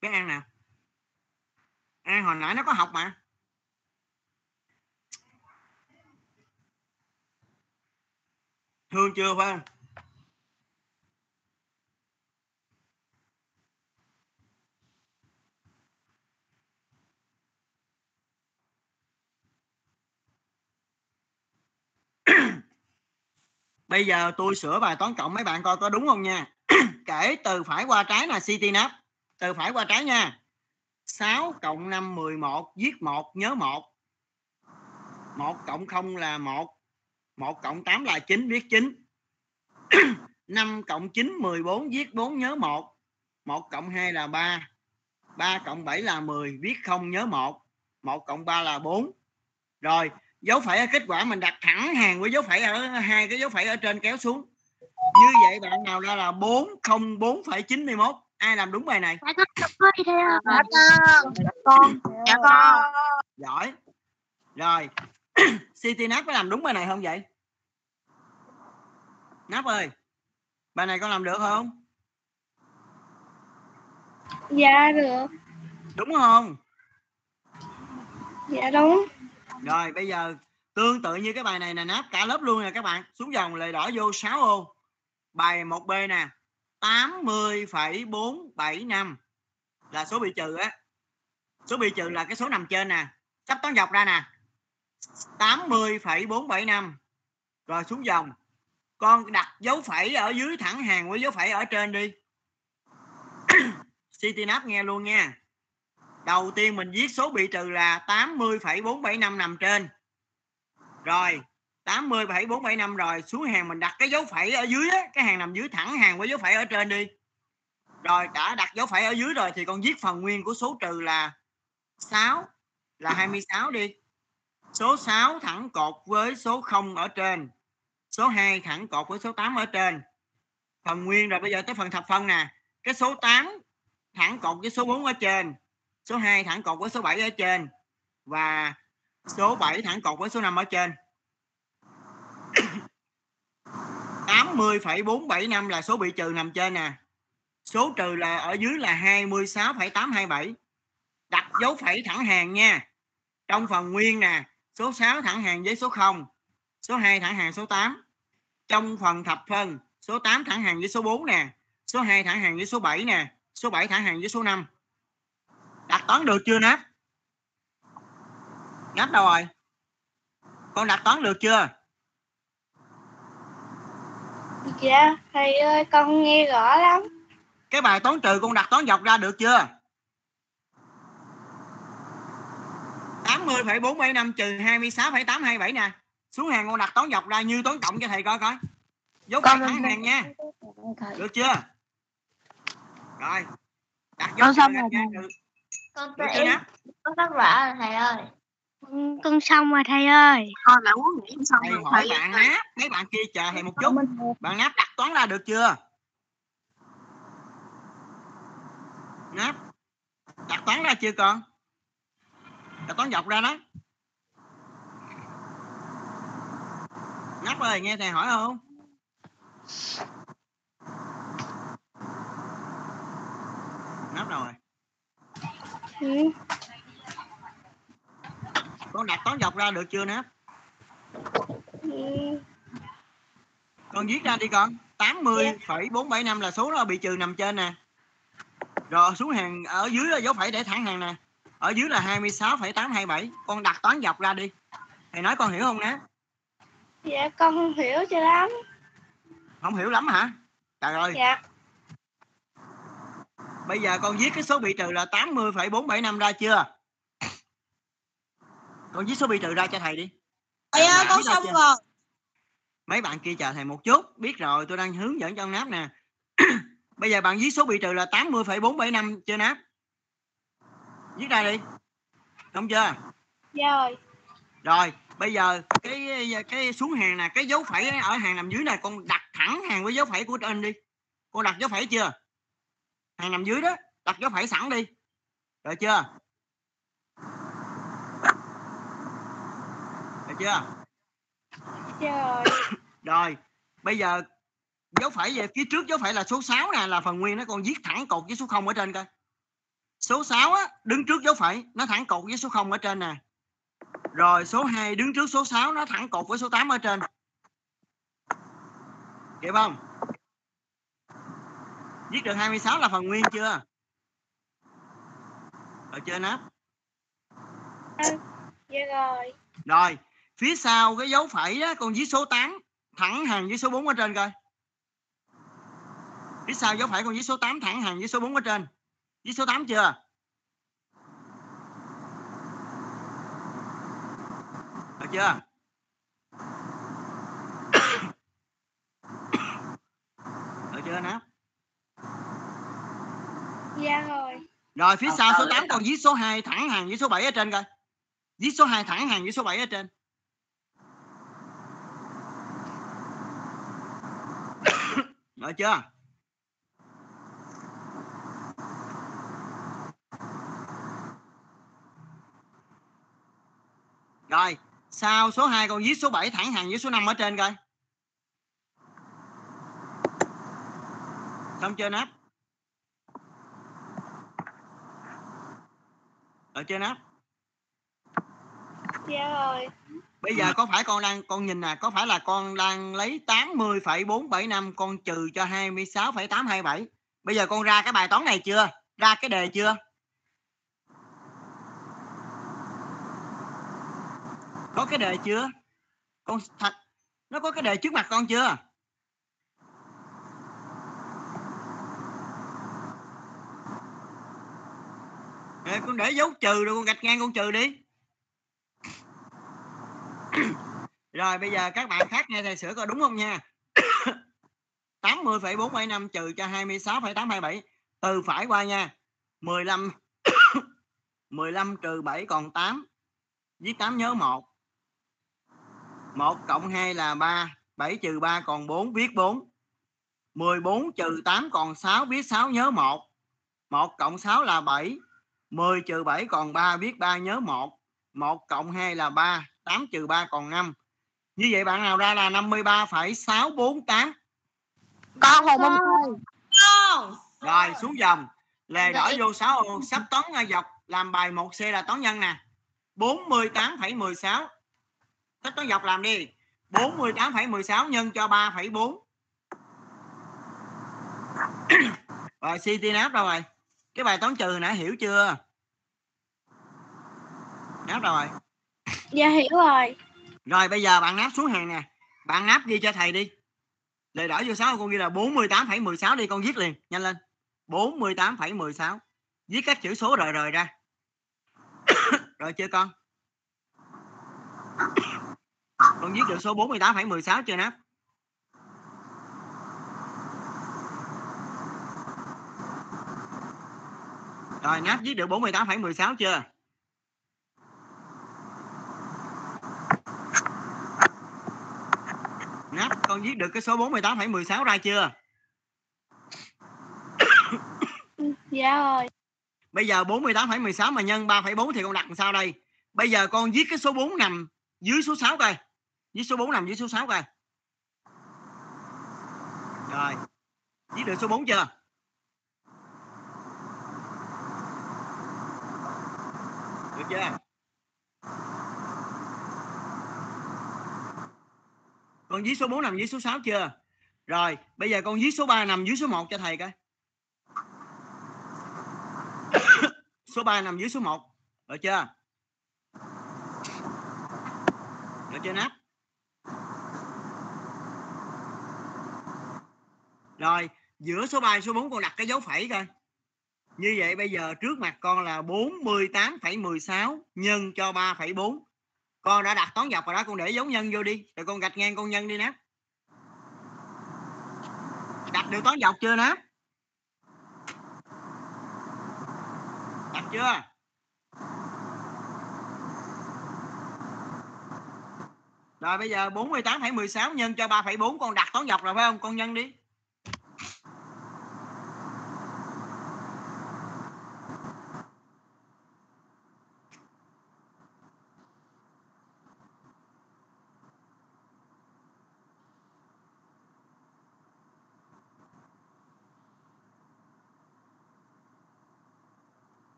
Cái an nào? An hồi nãy nó có học mà. Thương chưa phải không bây giờ tôi sửa bài toán cộng mấy bạn coi có đúng không nha? Kể từ phải qua trái là CityNav từ phải qua trái nha. 6 cộng 5 11 viết 1 nhớ 1 1 cộng 0 là một. Một cộng 8 là 9 viết 9 5 cộng 9 14 viết 4 nhớ 1 1 cộng 2 là 3 3 cộng 7 là 10 viết 0 nhớ 1 1 cộng 3 là 4 rồi dấu phẩy ở kết quả mình đặt thẳng hàng với dấu phẩy ở hai cái dấu phẩy ở trên kéo xuống. Như vậy bạn nào ra là 404,91 ai làm đúng bài này? Dạ con. Dạ con. giỏi. Rồi. City nắp có làm đúng bài này không vậy? Nắp ơi bài này con làm được không? Dạ được. đúng không? Dạ đúng rồi bây giờ tương tự như cái bài này nè nát cả lớp luôn nè các bạn. Xuống dòng lời đỏ vô 6 ô. Bài 1B nè 80,475 là số bị trừ á. Số bị trừ là cái số nằm trên nè. Sắp toán dọc ra nè. 80,475 rồi xuống dòng. Con đặt dấu phẩy ở dưới thẳng hàng với dấu phẩy ở trên đi. CityNav nghe luôn nha đầu tiên mình viết số bị trừ là 80,475 nằm trên. Rồi 80,475 rồi xuống hàng mình đặt cái dấu phẩy ở dưới á, cái hàng nằm dưới thẳng hàng với dấu phẩy ở trên đi. Rồi đã đặt dấu phẩy ở dưới rồi thì con viết phần nguyên của số trừ là 6 là 26 đi. Số 6 thẳng cột với số 0 ở trên số 2 thẳng cột với số 8 ở trên. Phần nguyên rồi bây giờ tới phần thập phân nè. Cái số 8 thẳng cột với số 4 ở trên số 2 thẳng cột với số 7 ở trên. Và số 7 thẳng cột với số 5 ở trên. 80,475 là số bị trừ nằm trên nè. Số trừ là ở dưới là 26,827 đặt dấu phẩy thẳng hàng nha. Trong phần nguyên nè số 6 thẳng hàng với số 0 số 2 thẳng hàng số 8 trong phần thập phân số 8 thẳng hàng với số 4 nè. Số 2 thẳng hàng với số 7 nè. Số 7 thẳng hàng với số 5 đặt toán được chưa nắp nắp đâu rồi? Con đặt toán được chưa? Dạ thầy ơi con nghe rõ lắm. cái bài toán trừ con đặt toán dọc ra được chưa? 80,475 trừ 26,827 nè. Xuống hàng con đặt toán dọc ra như toán cộng cho thầy coi coi. Dấu Con thẳng hàng nha. được chưa? Rồi. Đặt Con dấu xong trừ ra rồi thầy. Con chưa nè có kết quả rồi thầy ơi. Con xong rồi thầy ơi. Thôi bạn muốn nghỉ xong thầy hỏi bạn náp mấy bạn kia chờ thầy một chút. bạn náp đặt toán ra được chưa? Náp đặt toán ra chưa con? Đặt toán dọc ra đó. Náp ơi nghe thầy hỏi không náp rồi Ừ. con đặt toán dọc ra được chưa náp Ừ. con viết ra đi con. 80,475 là số đó bị trừ nằm trên nè. Rồi xuống hàng ở dưới là dấu phẩy để thẳng hàng nè. Ở dưới là 26,827 con đặt toán dọc ra đi. Thầy nói con hiểu không nè? Dạ con không hiểu cho lắm. không hiểu lắm hả? Trời ơi. Dạ. Bây giờ con viết cái số bị trừ là 80,475 ra chưa? Con viết số bị trừ ra cho thầy đi. Thầy ơi con xong rồi. mấy bạn kia chờ thầy một chút biết rồi tôi đang hướng dẫn cho ông náp nè. Bây giờ bạn viết số bị trừ là 80,475 chưa náp? Viết ra đi. Đúng chưa? Dạ rồi. rồi bây giờ cái cái xuống hàng nè cái dấu phẩy ở hàng nằm dưới này con đặt thẳng hàng với dấu phẩy của trên đi. Con đặt dấu phẩy chưa hàng nằm dưới đó đặt dấu phẩy sẵn đi. Rồi chưa? Được chưa? Rồi. rồi bây giờ dấu phẩy về phía trước dấu phẩy là số 6 nè là phần nguyên nó còn viết thẳng cột với số 0 ở trên coi. Số 6 á đứng trước dấu phẩy nó thẳng cột với số 0 ở trên nè. Rồi số 2 đứng trước số 6 nó thẳng cột với số 8 ở trên. Kịp không viết được 26 là phần nguyên chưa? Rồi chưa nắp Dạ rồi. rồi phía sau cái dấu phẩy đó con viết số 8 thẳng hàng với số 4 ở trên coi. Phía sau dấu phẩy con viết số 8 thẳng hàng với số 4 ở trên. Viết số 8 chưa? Được chưa? Được chưa nè Dạ rồi. rồi phía Ờ, sau số ờ, 8 còn viết số 2 thẳng hàng với số 7 ở trên coi viết số 2 thẳng hàng với số 7 ở trên được chưa Rồi, sau số 2 con viết số 7 thẳng hàng với số 5 ở trên coi. Xong chưa nắp? Được chưa nắp? Dạ rồi. Bây giờ có phải con đang con nhìn nè, có phải là con đang lấy 80,475 con trừ cho 26,827. Bây giờ con ra cái bài toán này chưa? Ra cái đề chưa? Có cái đề chưa? Con thật nó có cái đề trước mặt con chưa? Ê, con để dấu trừ rồi con gạch ngang con trừ đi. Rồi bây giờ các bạn khác nghe thầy sửa coi đúng không nha. 80,475 trừ cho 26,827 từ phải qua nha. 15 15 trừ 7 còn 8. Viết 8 nhớ 1. 1 cộng 2 là 3, 7 trừ 3 còn 4 viết 4. 14 trừ 8 còn 6 viết 6 nhớ 1. 1 cộng 6 là 7. 10 trừ 7 còn 3 viết 3 nhớ 1. 1 cộng 2 là 3, 8 trừ 3 còn 5. Như vậy bạn nào ra là 53,648. con mông Con. Rồi xuống dòng. Lề đỏ Vậy- vô 6 ô, sắp toán ngay dọc làm bài 1C là toán nhân nè. 48,16. Thích toán dọc làm đi. 48,16 nhân cho 3,4. rồi CT nắp đâu rồi? Cái bài toán trừ nãy hiểu chưa? Đâu rồi? Dạ hiểu rồi. Rồi bây giờ bạn nắp xuống hàng nè. Bạn nắp ghi cho thầy đi. Lề đỏ vô 6 con ghi là 48,16 đi con viết liền, nhanh lên. 48,16. Viết các chữ số rời rời ra. rồi chưa con? Con viết được số 48,16 chưa nắp? Rồi nắp viết được 48,16 chưa? Nắp con viết được cái số 48,16 ra chưa? Dạ rồi. Bây giờ 48,16 mà nhân 3,4 thì con đặt làm sao đây? Bây giờ con viết cái số 4 nằm dưới số 6 coi. Viết số 4 nằm dưới số 6 coi. Rồi. Viết được số 4 chưa? Được chưa? Con dí số 4 nằm dưới số 6 chưa? Rồi, bây giờ con dí số 3 nằm dưới số 1 cho thầy coi. số 3 nằm dưới số 1. Được chưa? Được chưa nắp? Rồi, giữa số 3 số 4 con đặt cái dấu phẩy coi. Như vậy bây giờ trước mặt con là 48,16 nhân cho 3,4. Con đã đặt toán dọc rồi đó, con để dấu nhân vô đi. Rồi con gạch ngang con nhân đi nát. Đặt được toán dọc chưa nát? Đặt chưa? Rồi bây giờ 48,16 nhân cho 3,4 con đặt toán dọc rồi phải không? Con nhân đi.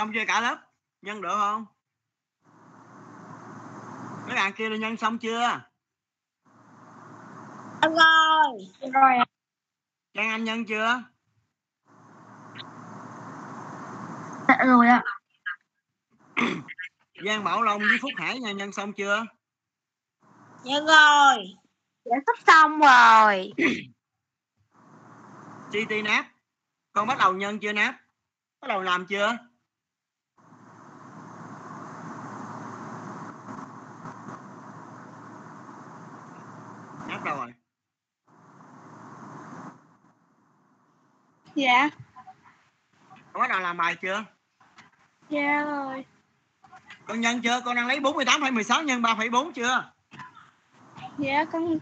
Xong chưa cả lớp? Nhân được không? Mấy bạn kia là nhân xong chưa? Em rồi. rồi Trang Anh nhân chưa? rồi ạ Giang Bảo Long với Phúc Hải nha nhân xong chưa Dạ rồi. Dạ sắp xong rồi. City Nap con bắt đầu nhân chưa Nap bắt đầu làm chưa Nap đâu rồi. Dạ. con bắt đầu làm bài chưa? Dạ rồi. con nhân chưa? Con đang lấy 48,16 nhân 3,4 chưa? Dạ con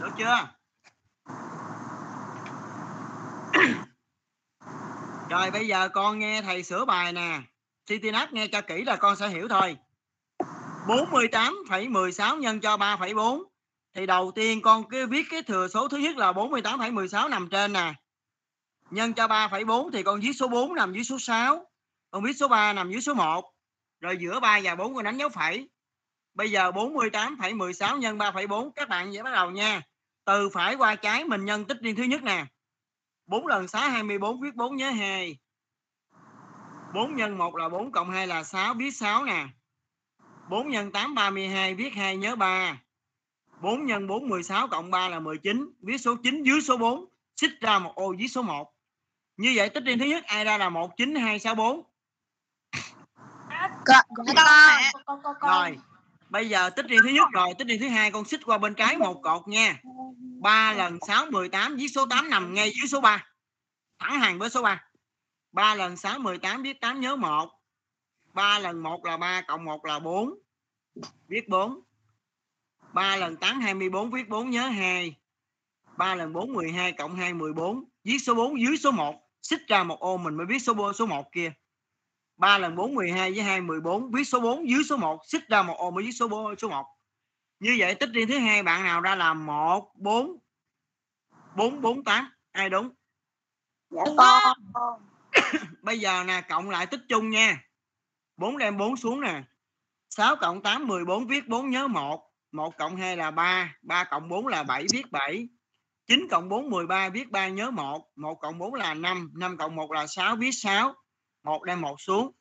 được chưa? Rồi bây giờ con nghe thầy sửa bài nè. Citynet nghe cho kỹ là con sẽ hiểu thôi 48,16 nhân cho 3,4 thì đầu tiên con cứ viết cái thừa số thứ nhất là 48,16 nằm trên nè. Nhân cho 3,4 thì con viết số 4 nằm dưới số 6 con viết số 3 nằm dưới số 1 rồi giữa 3 và 4 con đánh dấu phẩy. Bây giờ 48,16 nhân 3,4 các bạn dễ bắt đầu nha. Từ phải qua trái mình nhân tích riêng thứ nhất nè. 4 lần 6 24 viết 4 nhớ 2 4 nhân 1 là 4 cộng 2 là 6 viết 6 nè. 4 nhân 8 32 viết 2 nhớ 3 4 nhân 4 16 cộng 3 là 19 viết số 9 dưới số 4 xích ra một ô dưới số 1 như vậy tích riêng thứ nhất ai ra là 19264 Con, Con con con. rồi bây giờ tích riêng thứ nhất rồi tích riêng thứ hai con xích qua bên trái một cột nha. 3 lần 6 18 viết số 8 nằm ngay dưới số 3 thẳng hàng với số 3 3 lần 6 18 viết 8 nhớ 1 3 lần 1 là 3 cộng 1 là 4 viết 4 3 lần 8 24 viết 4 nhớ 2 3 lần 4 12 cộng 2 14 viết số 4 dưới số 1 xích ra một ô mình mới viết số 4, số 1 kia. 3 lần 4 12 với 2 14 viết số 4 dưới số 1 xích ra một ô mới viết số 4 số 1 như vậy tích riêng thứ hai bạn nào ra là 1 4 4 4 8 ai đúng? Dạ. con. bây giờ nè cộng lại tích chung nha 4 đem 4 xuống nè. 6 cộng 8 14 viết 4 nhớ 1 1 cộng 2 là 3 3 cộng 4 là 7 viết 7 9 cộng 4 13 viết 3 nhớ 1 1 cộng 4 là 5 5 cộng 1 là 6 viết 6 1 đem 1 xuống.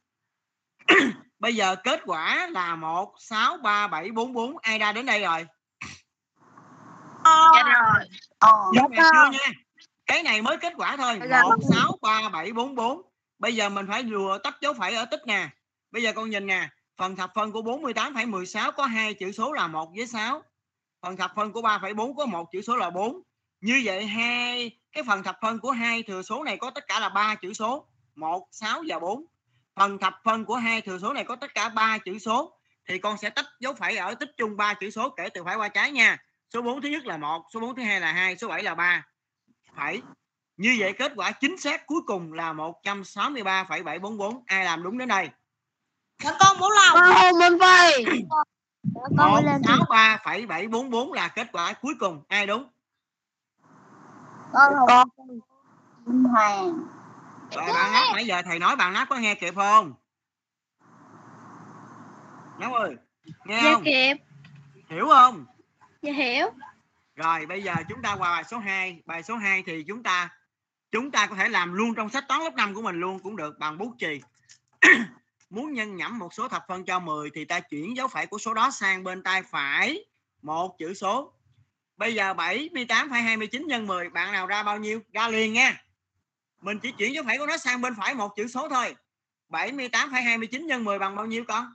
Bây giờ kết quả là 1 6 3 7 4 4 ai ra đến đây rồi? Dạ rồi. Ờ. mà chưa nha? Cái này mới kết quả thôi. Dạ. 1 6 3 7 4 4 bây giờ mình phải vừa tách dấu phẩy ở tích nè bây giờ con nhìn nè phần thập phân của 48,16 có hai chữ số là 1 với 6 phần thập phân của 3,4 có một chữ số là 4 như vậy hai cái phần thập phân của hai thừa số này có tất cả là ba chữ số 1 6 và 4 phần thập phân của hai thừa số này có tất cả ba chữ số thì con sẽ tách dấu phẩy ở tích chung ba chữ số kể từ phải qua trái nha. Số 4 thứ nhất là 1 số 4 thứ hai là 2 số 7 là 3 phẩy như vậy kết quả chính xác cuối cùng là 163,744 ai làm đúng đến đây? Dạ con Bảo Long. Con mình phải. Dạ, con mới lên thì 163,744 là kết quả cuối cùng ai đúng con con. Hoàng. rồi bạn nát nãy giờ thầy nói bạn nát có nghe kịp không Nát ơi nghe Dạ không kịp. hiểu không Dạ hiểu. Rồi bây giờ chúng ta qua bài số 2 Bài số 2 thì chúng ta Chúng ta có thể làm luôn trong sách toán lớp 5 của mình luôn Cũng được bằng bút chì Muốn nhân nhẩm một số thập phân cho 10 Thì ta chuyển dấu phẩy của số đó sang bên tay phải Một chữ số Bây giờ 78,29 nhân 10 Bạn nào ra bao nhiêu? Ra liền nha Mình chỉ chuyển dấu phẩy của nó sang bên phải một chữ số thôi 78,29 nhân 10 bằng bao nhiêu con?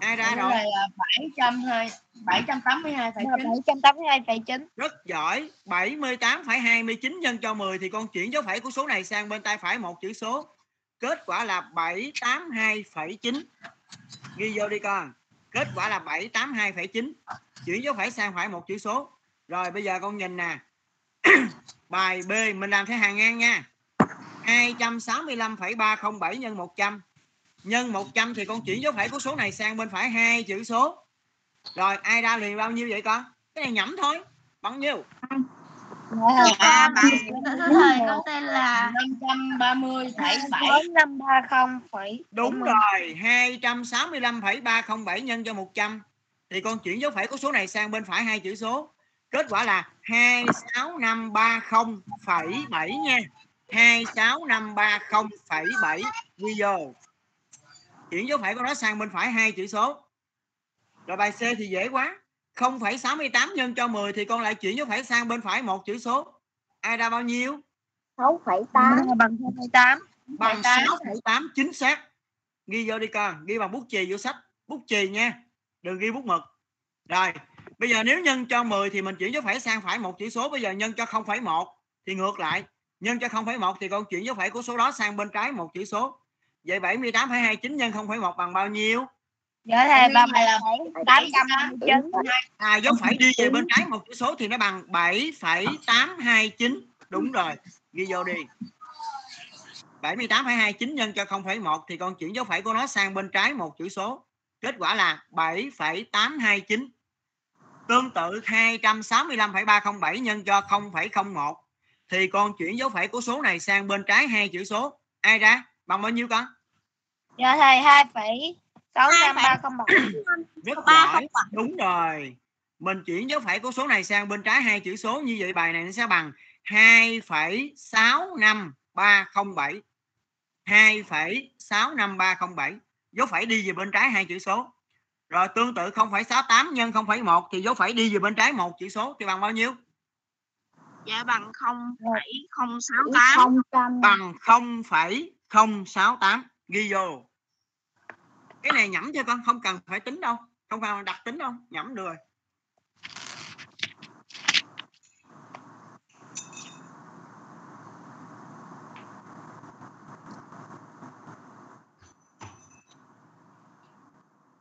Ai ra rồi? là 702 782,9 782,9. rất giỏi 78,29 nhân cho 10 thì con chuyển dấu phẩy của số này sang bên tay phải một chữ số kết quả là 782,9 ghi vô đi con kết quả là 782,9 chuyển dấu phẩy sang phải một chữ số. Rồi bây giờ con nhìn nè. Bài B mình làm theo hàng ngang nha. 265,307 nhân 100 nhân 100 thì con chuyển dấu phẩy của số này sang bên phải hai chữ số. Rồi ai ra liền bao nhiêu vậy con? Cái này nhẩm thôi. Bằng nhiêu? Dạ thầy con tên là 530,7 4530 phẩy. đúng rồi 265,307 nhân cho 100 thì con chuyển dấu phẩy của số này sang bên phải hai chữ số. Kết quả là 26530,7 nha. 26530,7 ghi vô chuyển dấu phẩy của nó sang bên phải hai chữ số. Rồi bài C thì dễ quá 0,68 nhân cho 10 thì con lại chuyển dấu phẩy sang bên phải một chữ số. Ai ra bao nhiêu? 6,8 bằng 28 bằng 28. 6,8 chính xác. Ghi vô đi con ghi bằng bút chì vô sách. Bút chì nha đừng ghi bút mực. Rồi bây giờ nếu nhân cho 10 thì mình chuyển dấu phẩy sang phải một chữ số. Bây giờ nhân cho 0,1 thì ngược lại. Nhân cho 0,1 thì con chuyển dấu phẩy của số đó sang bên trái một chữ số. Vậy 78,29 nhân 0,1 bằng bao nhiêu dạ thầy ba Này là 859 à dấu phẩy đi về bên trái một chữ số thì nó bằng 7,829 đúng rồi ghi vô đi. 78,29 nhân cho 0,1 thì con chuyển dấu phẩy của nó sang bên trái một chữ số. Kết quả là 7,829 tương tự 265,307 nhân cho 0,01 thì con chuyển dấu phẩy của số này sang bên trái hai chữ số. Ai ra? Bằng bao nhiêu con? Dạ thầy 2,65307 rất Ba giỏi đúng rồi. Mình chuyển dấu phẩy của số này sang bên trái hai chữ số. Như vậy bài này nó sẽ bằng 2,65307 2,65307 dấu phẩy đi về bên trái hai chữ số. Rồi tương tự 0,68 nhân 0,1 thì dấu phẩy đi về bên trái một chữ số. Thì bằng bao nhiêu? Dạ bằng 0,068 bằng 0,068 ghi vô cái này nhẩm cho con không cần phải tính đâu không cần đặt tính đâu nhẩm được rồi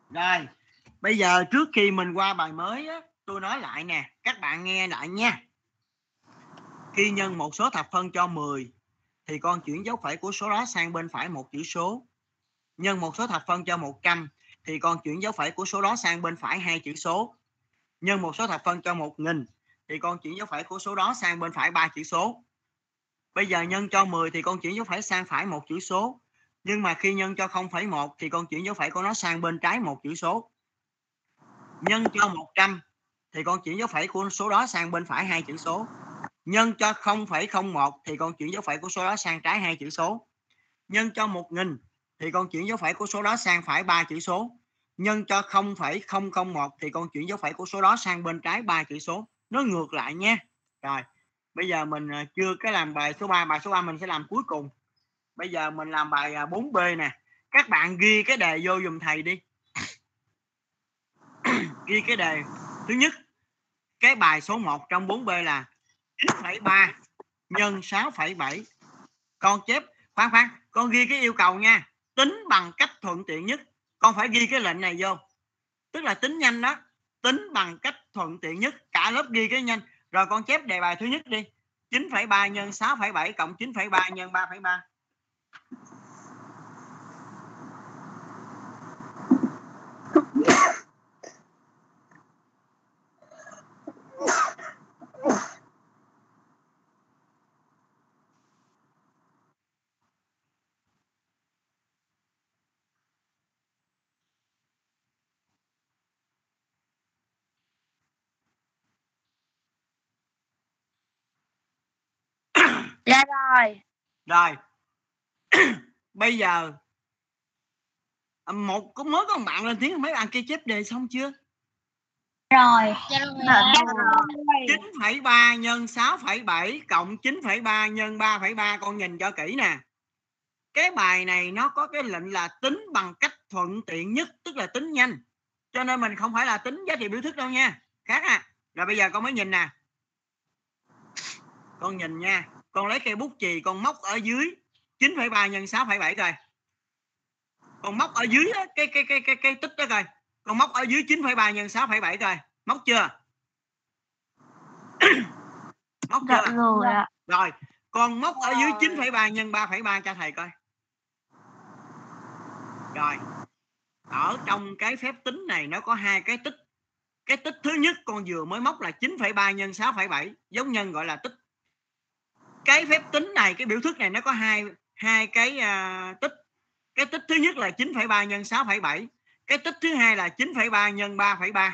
rồi bây giờ trước khi mình qua bài mới á, tôi nói lại nè các bạn nghe lại nha khi nhân một số thập phân cho 10 thì con chuyển dấu phẩy của số đó sang bên phải một chữ số. Nhân một số thập phân cho 100 thì con chuyển dấu phẩy của số đó sang bên phải hai chữ số. Nhân một số thập phân cho 1000 thì con chuyển dấu phẩy của số đó sang bên phải ba chữ số. Bây giờ nhân cho 10 thì con chuyển dấu phẩy sang phải một chữ số. Nhưng mà khi nhân cho 0,1 thì con chuyển dấu phẩy của nó sang bên trái một chữ số. Nhân cho 100 thì con chuyển dấu phẩy của số đó sang bên phải hai chữ số nhân cho 0,01 thì con chuyển dấu phẩy của số đó sang trái hai chữ số nhân cho 1000 thì con chuyển dấu phẩy của số đó sang phải ba chữ số. Nhân cho 0,001 thì con chuyển dấu phẩy của số đó sang bên trái ba chữ số. Nó ngược lại nha. Rồi bây giờ mình à, chưa cái làm bài số 3 bài số 3 mình sẽ làm cuối cùng. Bây giờ mình làm bài à, 4B nè. Các bạn ghi cái đề vô dùm thầy đi. Ghi cái đề. Thứ nhất cái bài số 1 trong 4B là 9,3 nhân 6,7 con chép khoan khoan con ghi cái yêu cầu nha tính bằng cách thuận tiện nhất. Con phải ghi cái lệnh này vô. Tức là tính nhanh đó. Tính bằng cách thuận tiện nhất. Cả lớp ghi cái nhanh. Rồi con chép đề bài thứ nhất đi. 9,3 nhân 6,7 cộng 9,3 nhân 3,3 dạ rồi rồi bây giờ một có mới có một bạn lên tiếng mấy bạn kia chép đề xong chưa Rồi. dạ rồi 9,3 nhân 6,7 cộng 9,3 nhân 3,3 con nhìn cho kỹ nè. Cái bài này nó có cái lệnh là tính bằng cách thuận tiện nhất tức là tính nhanh. Cho nên mình không phải là tính giá trị biểu thức đâu nha. Khác à. Rồi bây giờ con mới nhìn nè. Con nhìn nha. Con lấy cây bút chì con móc ở dưới 9,3 nhân 6,7 coi. Con móc ở dưới á, cái cái cái cái cái tích đó coi. Con móc ở dưới 9,3 nhân 6,7 coi. Móc chưa? móc dạ chưa? rồi ạ Rồi, con móc ở dưới 9,3 nhân 3,3 cho thầy coi. Rồi. Ở trong cái phép tính này nó có hai cái tích. Cái tích thứ nhất con vừa mới móc là 9,3 nhân 6,7, giống nhân gọi là tích. Cái phép tính này, cái biểu thức này nó có hai hai cái à, tích. Cái tích thứ nhất là 9,3 nhân 6,7, cái tích thứ hai là 9,3 nhân 3,3.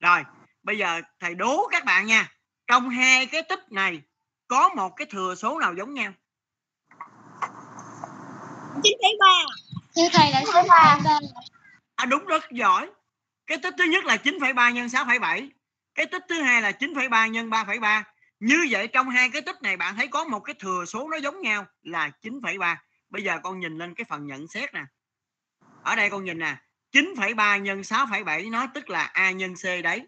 Rồi, bây giờ thầy đố các bạn nha. Trong hai cái tích này có một cái thừa số nào giống nhau? 9,3 Thưa thầy là số 3. À đúng rất giỏi. Cái tích thứ nhất là 9,3 nhân 6,7. Cái tích thứ hai là 9,3 nhân 3,3. Như vậy trong hai cái tích này bạn thấy có một cái thừa số nó giống nhau là 9,3. Bây giờ con nhìn lên cái phần nhận xét nè. Ở đây con nhìn nè, 9,3 nhân 6,7 nó tức là A nhân C đấy.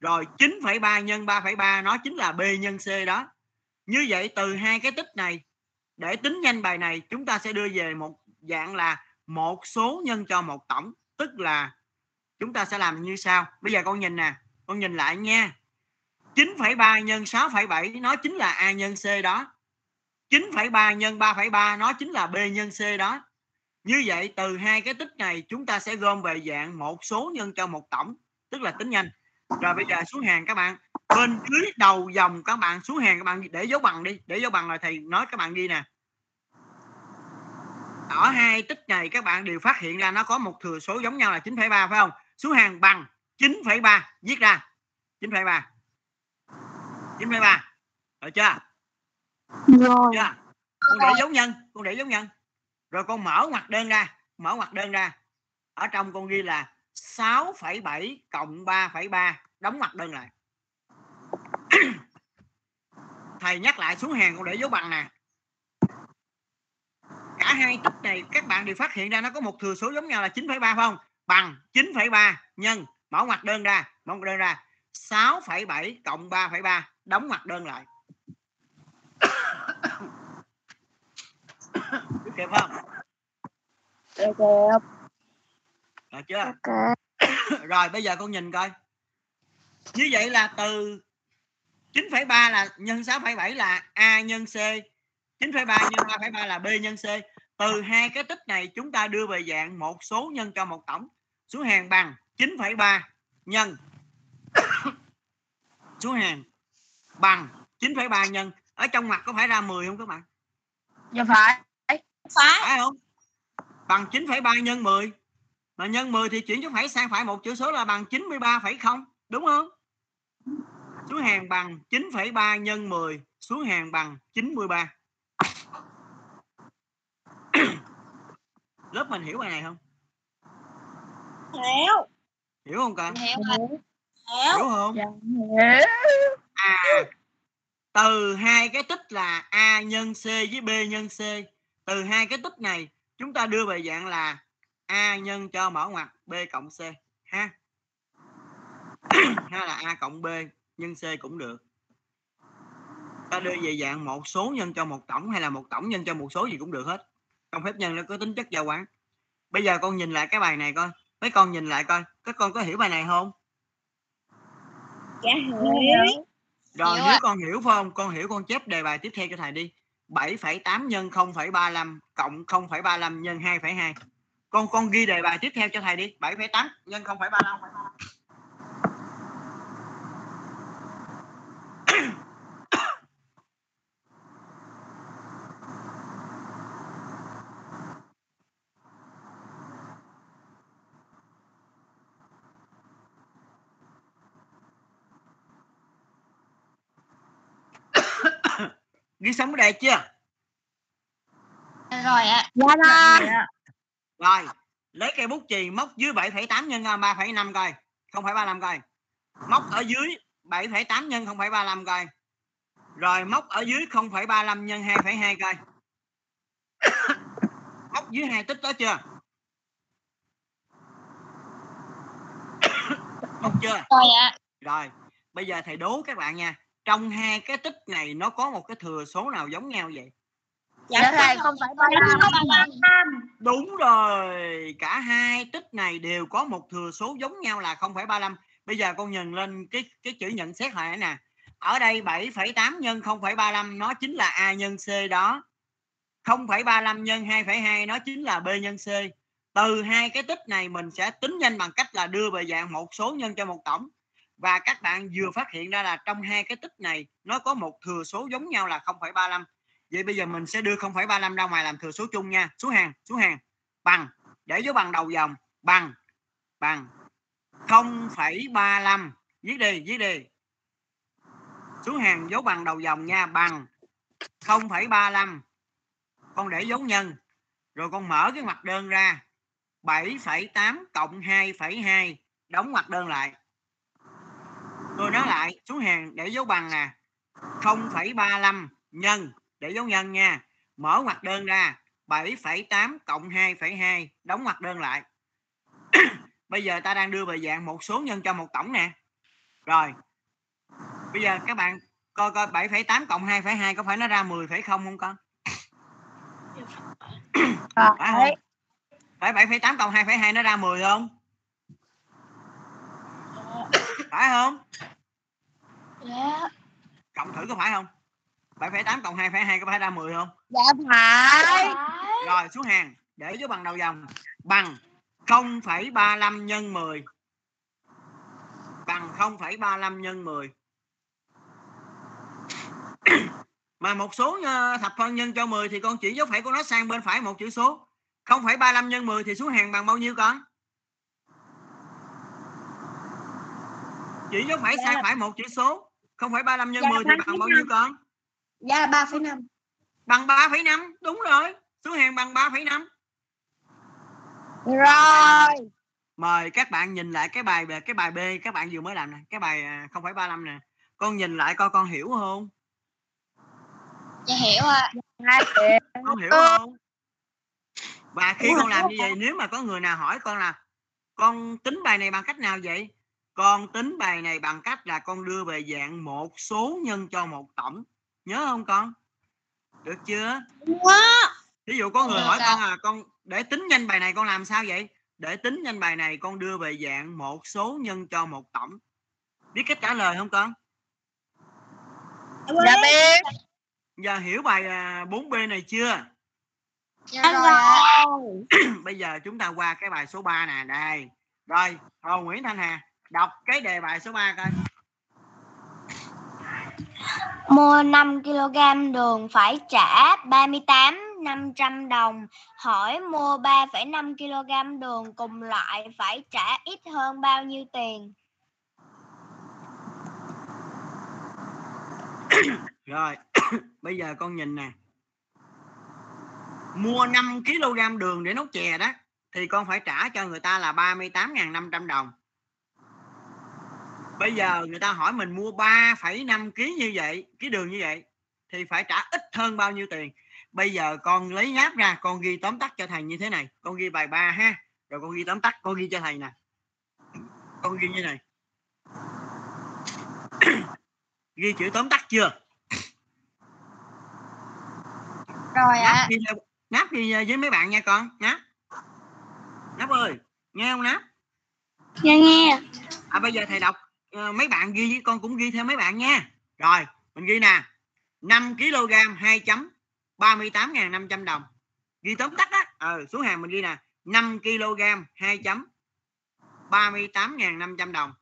Rồi 9,3 nhân 3,3 nó chính là B nhân C đó. Như vậy từ hai cái tích này để tính nhanh bài này chúng ta sẽ đưa về một dạng là một số nhân cho một tổng tức là chúng ta sẽ làm như sau bây giờ con nhìn nè con nhìn lại nha 9,3 nhân 6,7 nó chính là A nhân C đó. 9,3 nhân 3,3 nó chính là B nhân C đó. Như vậy từ hai cái tích này chúng ta sẽ gom về dạng một số nhân cho một tổng tức là tính nhanh. Rồi bây giờ xuống hàng các bạn. Bên dưới đầu dòng các bạn xuống hàng các bạn để dấu bằng đi để dấu bằng là thầy nói các bạn ghi nè. Ở hai tích này các bạn đều phát hiện ra nó có một thừa số giống nhau là 9,3 phải không? Xuống hàng bằng 9,3 viết ra. 9,3 9,3 được chưa? Rồi. chưa? Con để dấu nhân con để dấu nhân. Rồi con mở ngoặc đơn ra mở ngoặc đơn ra. Ở trong con ghi là 6,7 cộng 3,3 đóng ngoặc đơn lại. Thầy nhắc lại xuống hàng con để dấu bằng nè. Cả hai tích này các bạn đều phát hiện ra nó có một thừa số giống nhau là 9,3 phải không? Bằng 9,3 nhân mở ngoặc đơn ra mở ngoặc đơn ra. 6,7 cộng 3,3 đóng ngoặc đơn lại. Biết kịp không? Được kịp. được chưa? Ok. rồi bây giờ con nhìn coi. Như vậy là từ 9,3 là nhân 6,7 là A nhân C 9,3 nhân 3,3 là B nhân C. Từ hai cái tích này chúng ta đưa về dạng một số nhân cho một tổng số hàng bằng 9,3 nhân. Số hàng bằng 9,3 nhân. Ở trong mặt có phải ra 10 không các bạn? Dạ phải. phải. Phải không? Bằng 9,3 nhân 10 mà nhân 10 thì chuyển dấu phẩy sang phải một chữ số là bằng 93,0 đúng không? Số hàng bằng 9,3 nhân 10 số hàng bằng 93 lớp mình hiểu bài này không? Hiểu. Hiểu không cả? Hiểu hiểu. Hiểu không? Dạ. À từ hai cái tích là a nhân c với b nhân c. Từ hai cái tích này chúng ta đưa về dạng là a nhân cho mở ngoặc b cộng c ha? Hay là a cộng b nhân c cũng được. Ta đưa về dạng một số nhân cho một tổng hay là một tổng nhân cho một số gì cũng được hết. Trong phép nhân nó có tính chất giao quán. Bây giờ con nhìn lại cái bài này coi. Mấy con nhìn lại coi. Các con có hiểu bài này không? Dạ hiểu Rồi Hiểu nếu ạ. con hiểu phải không? Con hiểu con chép đề bài tiếp theo cho thầy đi. 7,8 nhân 0,35 cộng 0,35 nhân 2,2. Con con ghi đề bài tiếp theo cho thầy đi. 7,8 nhân 0,35. Xong cái đề chưa? rồi ạ. Dạ rồi. Rồi, lấy cây bút chì móc dưới 7,8 nhân 3,5 coi. 0,35 coi. Móc ở dưới 7,8 nhân 0,35 coi. Rồi móc ở dưới 0,35 nhân 2,2 coi. móc dưới hai tích đó chưa? móc chưa? Rồi ạ. Rồi, bây giờ thầy đố các bạn nha. Trong hai cái tích này nó có một cái thừa số nào giống nhau vậy? Dạ thầy không phải ba năm. Đúng rồi, cả hai tích này đều có một thừa số giống nhau là 0,35. Bây giờ con nhìn lên cái cái chữ nhận xét lại nè. Ở đây 7,8 nhân 0,35 nó chính là A nhân C đó. 0,35 nhân 2,2 nó chính là B nhân C. Từ hai cái tích này mình sẽ tính nhanh bằng cách là đưa về dạng một số nhân cho một tổng. Và các bạn vừa phát hiện ra là trong hai cái tích này nó có một thừa số giống nhau là 0,35. Vậy bây giờ mình sẽ đưa 0,35 ra ngoài làm thừa số chung nha. Số hàng, số hàng. Bằng. Để dấu bằng đầu dòng. Bằng. Bằng. 0,35 viết đi, viết đi. Số hàng dấu bằng đầu dòng nha. Bằng. 0,35. Con để dấu nhân. rồi con mở cái mặt đơn ra. 7,8 cộng 2,2 đóng mặt đơn lại tôi nói lại xuống hàng để dấu bằng nè. 0,35 nhân để dấu nhân nha. Mở mặt đơn ra 7,8 cộng 2,2 đóng mặt đơn lại. Bây giờ ta đang đưa về dạng một số nhân cho một tổng nè. Rồi bây giờ các bạn coi coi 7,8 cộng 2,2 có phải nó ra 10 phải không không con? Phải không? Phải 7,8 cộng 2,2 nó ra 10 không phải không? Dạ. Cộng thử có phải không? 7,8 cộng 2,2 có phải ra 10 không? Dạ phải. Rồi xuống hàng. Để dấu bằng đầu dòng. Bằng 0,35 nhân 10 bằng 0,35 nhân 10 mà một số ờ, thập phân nhân cho 10 thì con chỉ dấu phẩy của nó sang bên phải một chữ số. 0,35 nhân 10 thì xuống hàng bằng bao nhiêu con chỉ dấu phẩy sang phải một chữ số 0,35 nhân Dạ, 10 thì bằng bao nhiêu con? Dạ ba phẩy năm. Bằng 3,5 đúng rồi. Xuống hàng bằng 3,5 rồi. Mời các bạn nhìn lại cái bài về cái bài B các bạn vừa mới làm nè. Cái bài à, 0,35 nè. Con nhìn lại coi con hiểu không? Dạ hiểu ạ. Triệu con hiểu không? Và khi con làm như vậy nếu mà có người nào hỏi con là con tính bài này bằng cách nào vậy con tính bài này bằng cách là con đưa về dạng một số nhân cho một tổng. Nhớ không con? Được chưa? Ví dụ có người Được hỏi ạ. con là con để tính nhanh bài này con làm sao vậy? Để tính nhanh bài này con đưa về dạng một số nhân cho một tổng. Biết cách trả lời không con? Dạ biết. Giờ hiểu bài à, 4B này chưa? Dạ rồi. bây giờ chúng ta qua cái bài số 3 nè. Đây. Rồi Hồ Nguyễn Thanh Hà đọc cái đề bài số 3 coi Mua 5 kg đường phải trả 38 500 đồng. Hỏi mua 3,5 kg đường cùng loại phải trả ít hơn bao nhiêu tiền? rồi bây giờ con nhìn nè mua 5 kg đường để nấu chè đó thì con phải trả cho người ta là 38.500 đồng bây giờ người ta hỏi mình mua 3,5 kg như vậy ký đường như vậy thì phải trả ít hơn bao nhiêu tiền? Bây giờ con lấy nháp ra con ghi tóm tắt cho thầy như thế này. Con ghi bài 3 ha. Rồi con ghi tóm tắt con ghi cho thầy nè. Con ghi như này. Ghi chữ tóm tắt chưa? Rồi ạ. Ghi theo nắp ghi với mấy bạn nha con. Nắp nắp ơi nghe không nắp Nghe nghe. à bây giờ thầy đọc Ờ, mấy bạn ghi với con cũng ghi theo mấy bạn nha. Rồi, mình ghi nè. 5 kg 2 chấm 38.500 đồng. Ghi tóm tắt á. Ờ xuống hàng mình ghi nè. 5 kg 2 chấm 38.500 đồng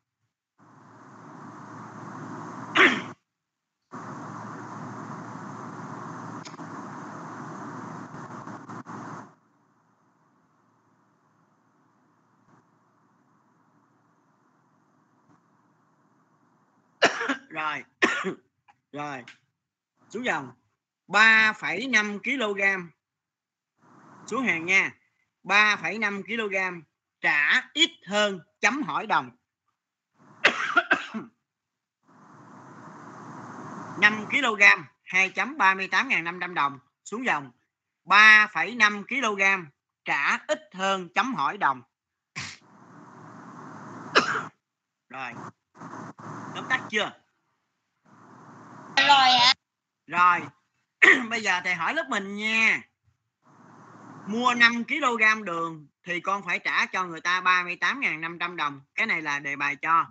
rồi rồi xuống dòng. 3,5 kg. Xuống hàng nha. 3,5 kg trả ít hơn chấm hỏi đồng. 5 kg 2.38.500 đồng. Xuống dòng. 3,5 kg trả ít hơn chấm hỏi đồng. Rồi tóm tắt chưa? Rồi ạ. Rồi. Bây giờ thầy hỏi lớp mình nha. Mua 5 kg đường thì con phải trả cho người ta 38.500 đồng. Cái này là đề bài cho.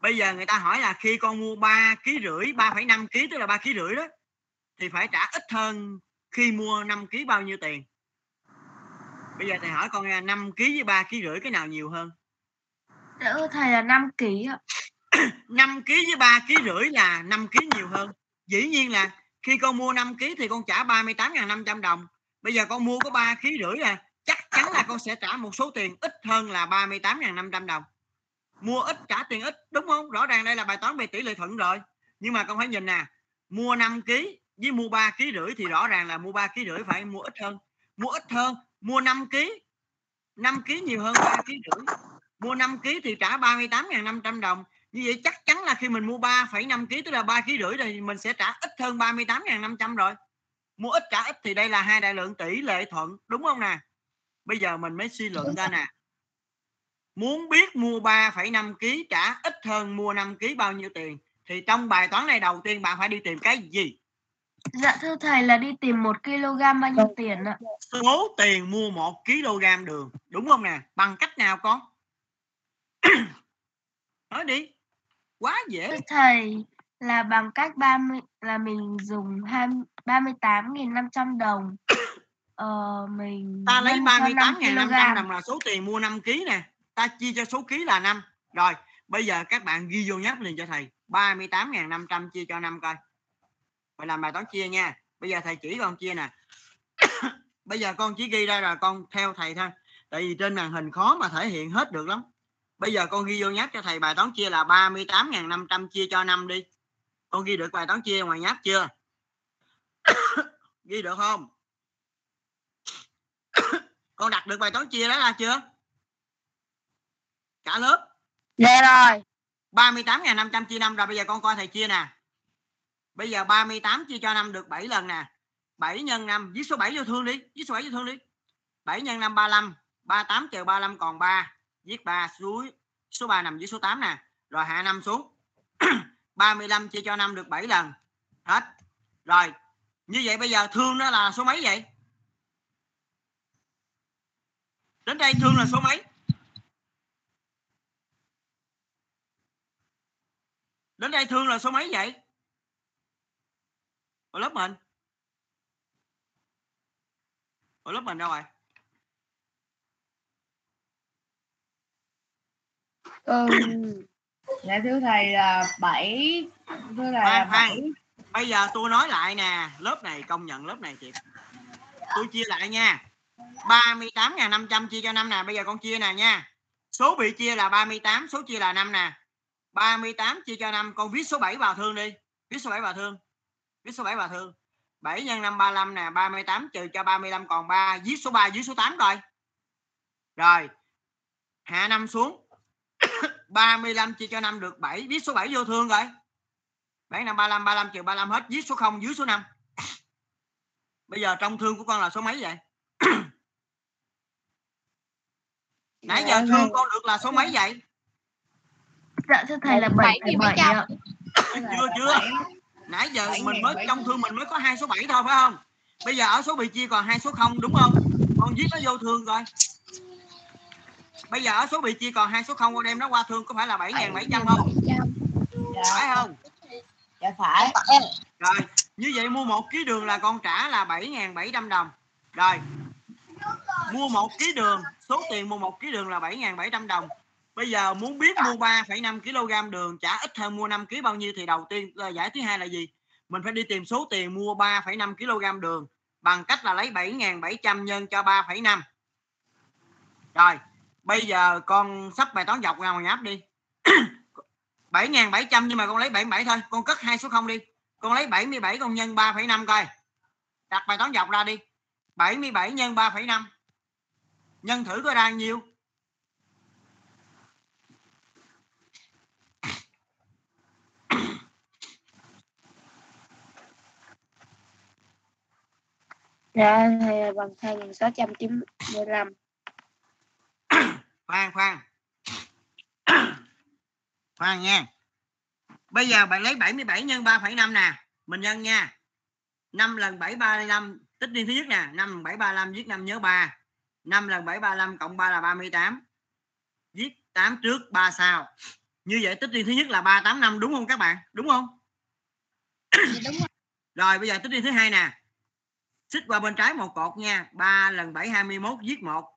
Bây giờ người ta hỏi là khi con mua 3 kg rưỡi 3,5 kg tức là 3 kg rưỡi đó thì phải trả ít hơn khi mua 5 kg bao nhiêu tiền? Bây giờ thầy hỏi con nha 5 kg với 3 kg rưỡi cái nào nhiều hơn? Thưa thầy là 5 kg ạ 5 kg với 3 kg rưỡi là 5 kg nhiều hơn. Dĩ nhiên là khi con mua 5 kg thì con trả 38.500 đồng. Bây giờ con mua có 3 kg rưỡi à chắc chắn là con sẽ trả một số tiền ít hơn là 38.500 đồng. Mua ít trả tiền ít, đúng không? Rõ ràng đây là bài toán về tỷ lệ thuận rồi. Nhưng mà con phải nhìn nè, mua 5 kg với mua 3 kg rưỡi thì rõ ràng là mua 3 kg rưỡi phải mua ít hơn. Mua ít hơn, mua 5 kg 5 kg nhiều hơn 3 kg rưỡi. Mua 5 kg thì trả 38.500 đồng như vậy chắc chắn là khi mình mua 3,5 kg tức là 3 kg rưỡi thì mình sẽ trả ít hơn 38.500 rồi. Mua ít trả ít thì đây là hai đại lượng tỷ lệ thuận đúng không nè? Bây giờ mình mới suy luận ra nè. Muốn biết mua 3,5 kg trả ít hơn mua 5 kg bao nhiêu tiền thì trong bài toán này đầu tiên bạn phải đi tìm cái gì? Dạ thưa thầy là đi tìm 1 kg bao nhiêu tiền ạ? số tiền mua 1 kg đường đúng không nè? Bằng cách nào con? Nói đi quá dễ. Thưa thầy là bằng cách 30 là mình dùng 20 38.500 đồng. Ờ mình ta lấy nhân cho 5 38.500 kg. đồng là số tiền mua 5 kg nè. Ta chia cho số ký là 5 rồi bây giờ các bạn ghi vô nháp liền cho thầy. 38.500 chia cho 5 coi. Phải làm bài toán chia nha. Bây giờ thầy chỉ con chia nè. Bây giờ con chỉ ghi ra rồi con theo thầy thôi. Tại vì trên màn hình khó mà thể hiện hết được lắm bây giờ con ghi vô nháp cho thầy bài toán chia là 38.500 chia cho 5 đi. Con ghi được bài toán chia ngoài nháp chưa? Ghi được không? Con đặt được bài toán chia đó ra chưa? Cả lớp. Dạ rồi. 38.500 chia 5 rồi bây giờ con coi thầy chia nè. Bây giờ 38 chia cho 5 được 7 lần nè. 7 nhân 5 viết số 7 vô thương đi. Viết số 7 vô thương đi. 7 nhân 5 35 38 trừ 35 còn 3 viết 3 suối. Số 3 nằm dưới số 8 nè. Rồi hạ 5 xuống. 35 chia cho 5 được 7 lần. Hết. Rồi, như vậy bây giờ thương nó là số mấy vậy? Đến đây thương là số mấy? Đến đây thương là số mấy vậy? Ở lớp mình. Ở lớp mình đâu rồi? Ừ. Dạ thưa thầy là 7 thưa thầy là khoan. 7 bây giờ tôi nói lại nè lớp này công nhận lớp này thiệt. Tôi chia lại nha. 38.500 chia cho 5 nè bây giờ con chia nè nha. Số bị chia là 38 số chia là 5 nè. 38 chia cho 5 con viết số 7 vào thương đi. Viết số 7 vào thương. Viết số 7 vào thương. 7 nhân 5 35 nè 38 trừ cho 35 còn 3 viết số 3 dưới số 8 coi rồi. Hạ 5 xuống 35 chia cho 5 được 7 viết số 7 vô thương rồi. 7 5 35 35 trừ 35 hết. Viết số 0 dưới số 5 bây giờ trong thương của con là số mấy vậy? Nãy giờ thương con được là số mấy vậy? Dạ thưa thầy là 7 7 ạ. chưa chưa. Nãy giờ mình mới trong thương mình mới có hai số 7 thôi phải không? Bây giờ ở số bị chia còn hai số 0 đúng không? Con viết nó vô thương coi bây giờ ở số bị chia còn hai số 0 con đem nó qua thương có phải là 7.700 không? phải dạ, không? Dạ phải. Rồi như vậy mua một ký đường là con trả là 7.700 đồng. Rồi mua một ký đường số tiền mua một ký đường là 7.700 đồng. Bây giờ muốn biết mua 3,5 kg đường trả ít hơn mua 5 kg bao nhiêu thì đầu tiên là giải thứ hai là gì? Mình phải đi tìm số tiền mua 3,5 kg đường bằng cách là lấy 7.700 nhân cho 3,5 rồi bây giờ con sắp bài toán dọc ra ngoài áp đi. 7.700 nhưng mà con lấy 77 thôi. Con cất hai số 0 đi. Con lấy 77 con nhân 3,5 coi. Đặt bài toán dọc ra đi. 77 nhân 3,5 nhân thử coi ra nhiêu. Dạ thì là bằng 2695 khoan khoan. Khoan nha. Bây giờ bạn lấy 77 nhân 3,5 nè. Mình nhân nha. 5 lần 7 35 tích riêng thứ nhất nè. 5 lần 7 35 viết 5 nhớ 3 5 lần 7 35 cộng 3 là 38 viết 8 trước 3 sau. Như vậy tích riêng thứ nhất là 385 đúng không các bạn? Đúng không? Rồi. Bây giờ tích riêng thứ hai nè. Xích qua bên trái một cột nha. 3 lần 7 21 viết 1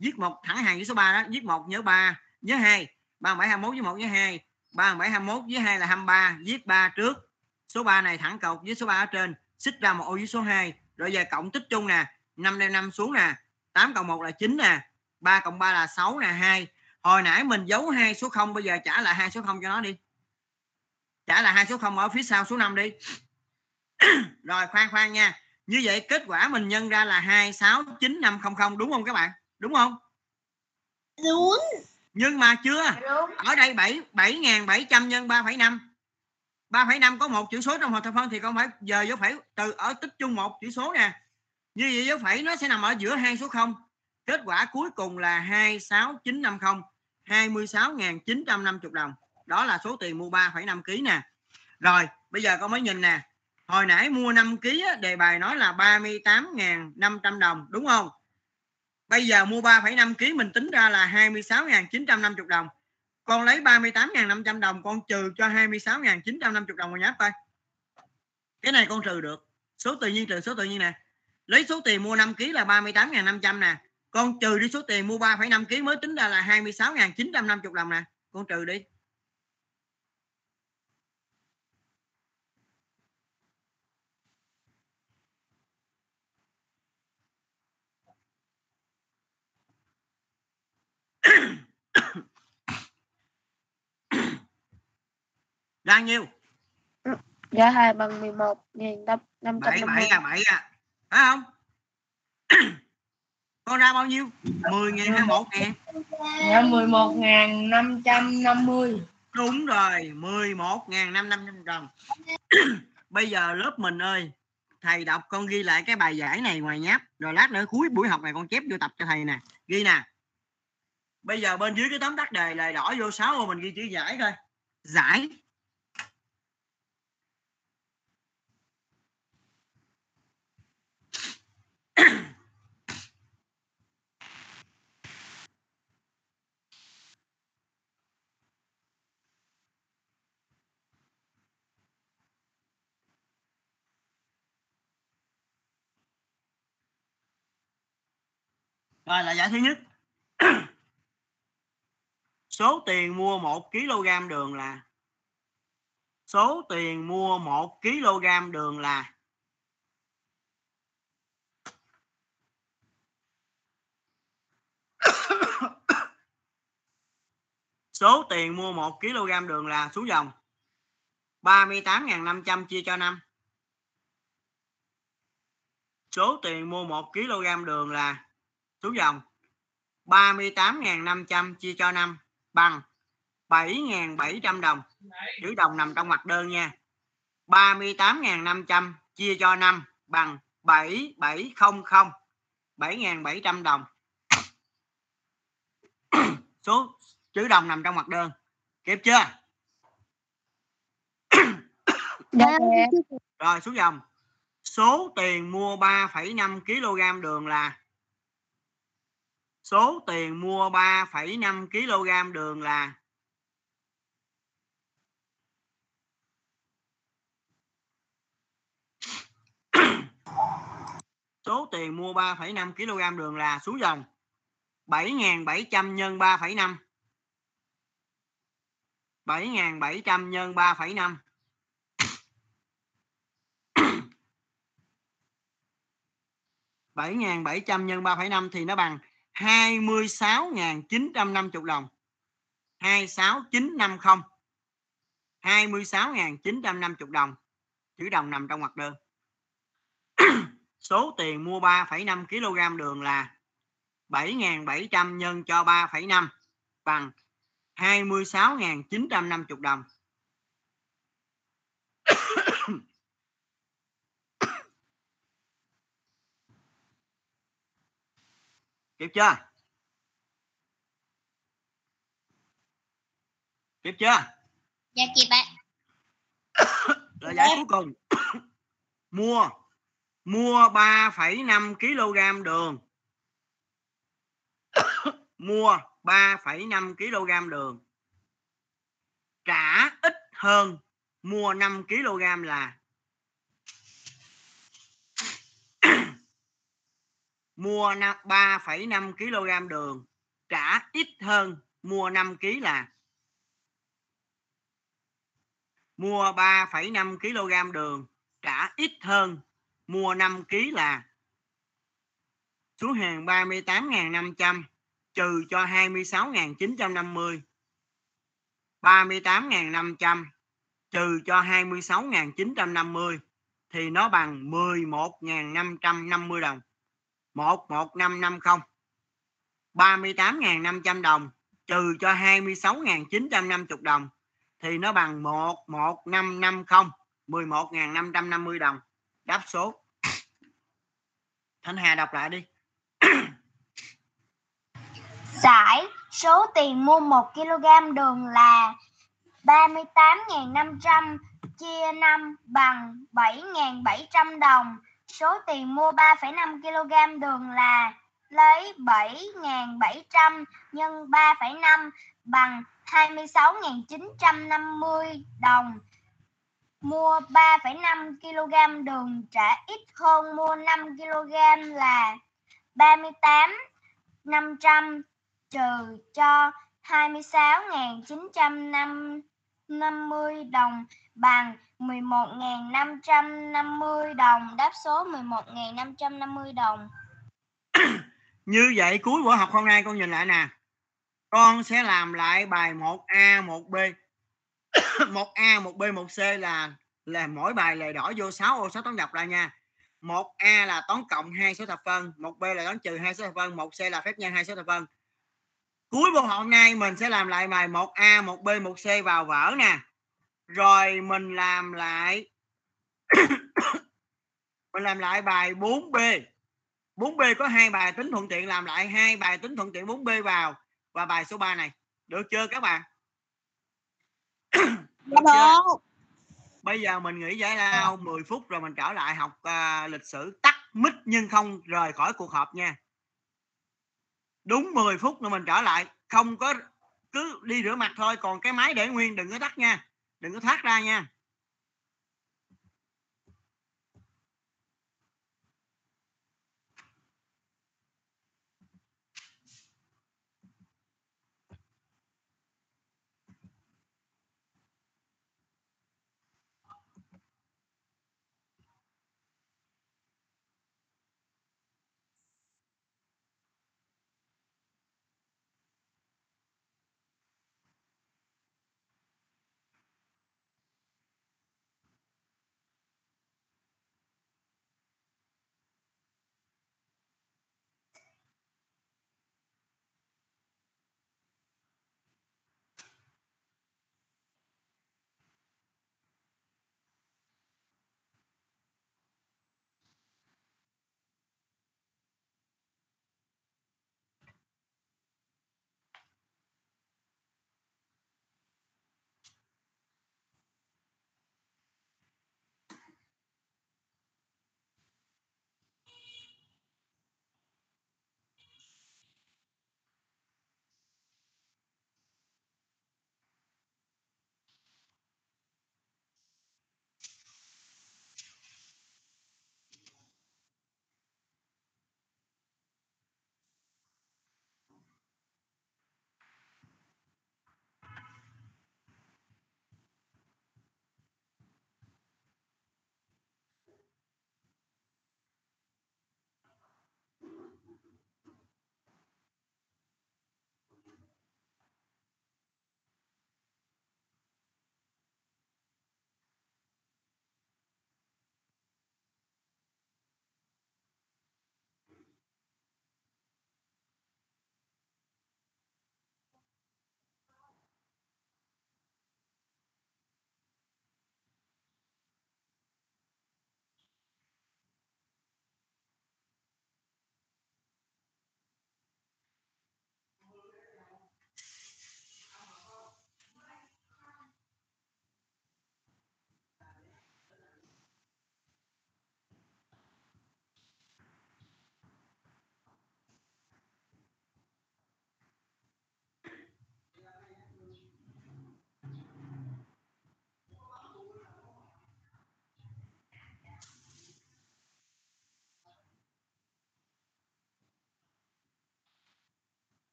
viết một thẳng hàng với số 3 đó. Viết một nhớ 3 nhớ 2 3 7 21 với 1 nhớ 2 3 7 21 với 2 là 23 viết 3 trước. Số 3 này thẳng cột với số 3 ở trên. Xích ra một ô với số 2 rồi giờ cộng tích chung nè. 5 đem 5 xuống nè. 8 cộng 1 là 9 nè. 3 cộng 3 là 6 nè 2 hồi nãy mình giấu hai số 0 bây giờ trả lại hai số 0 cho nó đi. Trả lại hai số 0 ở phía sau số 5 đi. Rồi khoan khoan nha. Như vậy kết quả mình nhân ra là 269500 đúng không các bạn? Đúng không? Đúng. Nhưng mà chưa? Đúng. Ở đây 7 7700 nhân 3,5 3,5 có một chữ số trong hợp thập phân thì con phải giờ dấu phẩy từ ở tích chung một chữ số nè. Như vậy dấu phẩy nó sẽ nằm ở giữa hai số 0 kết quả cuối cùng là 26950 26.950 đồng. Đó là số tiền mua 3,5 kg nè. Rồi bây giờ con mới nhìn nè. Hồi nãy mua 5 kg đề bài nói là 38.500 đồng đúng không bây giờ mua 3,5 kg mình tính ra là 26.950 đồng. Con lấy 38.500 đồng con trừ cho 26.950 đồng rồi nháp coi. Cái này con trừ được. Số tự nhiên trừ số tự nhiên nè. Lấy số tiền mua 5 kg là 38.500 nè. Con trừ đi số tiền mua 3,5 kg mới tính ra là 26.950 đồng nè. Con trừ đi. ra nhiêu? Giá 2 bằng 11 nghìn năm năm trăm bảy năm bảy à bảy à. Phải không? Con ra bao nhiêu? 10 ngàn hay một ngàn dạ 11.550 đúng rồi 11 ngàn năm năm đồng. Bây giờ lớp mình ơi thầy đọc con ghi lại cái bài giải này ngoài nháp rồi lát nữa cuối buổi học này con chép vô tập cho thầy nè. Ghi nè bây giờ bên dưới cái tấm tắt đề là đỏ vô sáu ô mình ghi chữ giải coi giải Rồi là giải thứ nhất số tiền mua 1 kg đường là số tiền mua 1 kg đường là số tiền mua 1 kg đường là xuống dòng 38.500 chia cho 5 số tiền mua 1 kg đường là xuống dòng 38.500 chia cho 5 bằng 7.700 đồng. Chữ đồng nằm trong mặt đơn nha. 38.500 chia cho 5 bằng 7700 7.700 đồng. Số chữ đồng nằm trong mặt đơn. Kịp chưa? Dạ rồi số dòng. Số tiền mua 3,5 kg đường là số tiền mua 3,5 kg đường là số tiền mua 3,5 kg đường là xuống dòng 7.700 nhân 3,5 7.700 nhân 3,5 7.700 nhân 3,5 thì nó bằng 26.950 đồng. 26950 26.950 đồng. Chữ đồng nằm trong mặt đơn. Số tiền mua 3,5 kg đường là 7.700 nhân cho 3,5 bằng 26.950 đồng. kịp chưa? Kịp chưa? Dạ kịp ạ. lời giải cuối cùng. Mua mua 3,5 kg đường. Mua 3,5 kg đường. Trả ít hơn mua 5 kg là mua 3,5 kg đường. Trả ít hơn mua 5 kg là. Mua 3,5 kg đường. Trả ít hơn mua 5 kg là. Số hàng 38.500 trừ cho 26.950 38.500 trừ cho 26.950 thì nó bằng 11.550 đồng. 11550 38.500 đồng, trừ cho 26.950 đồng, thì nó bằng 11550 11.550 đồng. Đáp số. Thanh Hà đọc lại đi. Giải, số tiền mua 1 kg đường là 38.500 chia 5 bằng 7.700 đồng. Số tiền mua 3,5 kg đường là lấy 7.700 nhân 3,5 bằng 26.950 đồng. Mua 3,5 kg đường trả ít hơn mua 5 kg là 38 500 trừ cho 26.950 đồng bằng 11.550 đồng. Đáp số 11.550 đồng. như vậy cuối buổi học hôm nay con nhìn lại nè con sẽ làm lại bài 1A 1B 1A 1B 1C là là mỗi bài lề đỏ vô 6 ô 6 toán đọc lại nha 1A là toán cộng 2 số thập phân 1B là toán trừ 2 số thập phân 1C là phép nhân 2 số thập phân cuối buổi học hôm nay mình sẽ làm lại bài 1A 1B 1C vào vở nè rồi mình làm lại mình làm lại bài 4B 4B có hai bài tính thuận tiện làm lại hai bài tính thuận tiện 4B vào. Và bài số 3 này được chưa các bạn? Được chưa? bây giờ mình nghỉ giải lao 10 phút rồi mình trở lại học uh, lịch sử tắt mic nhưng không rời khỏi cuộc họp nha. Đúng 10 phút nữa mình trở lại không có cứ đi rửa mặt thôi còn cái máy để nguyên đừng có tắt nha đừng có thoát ra nha.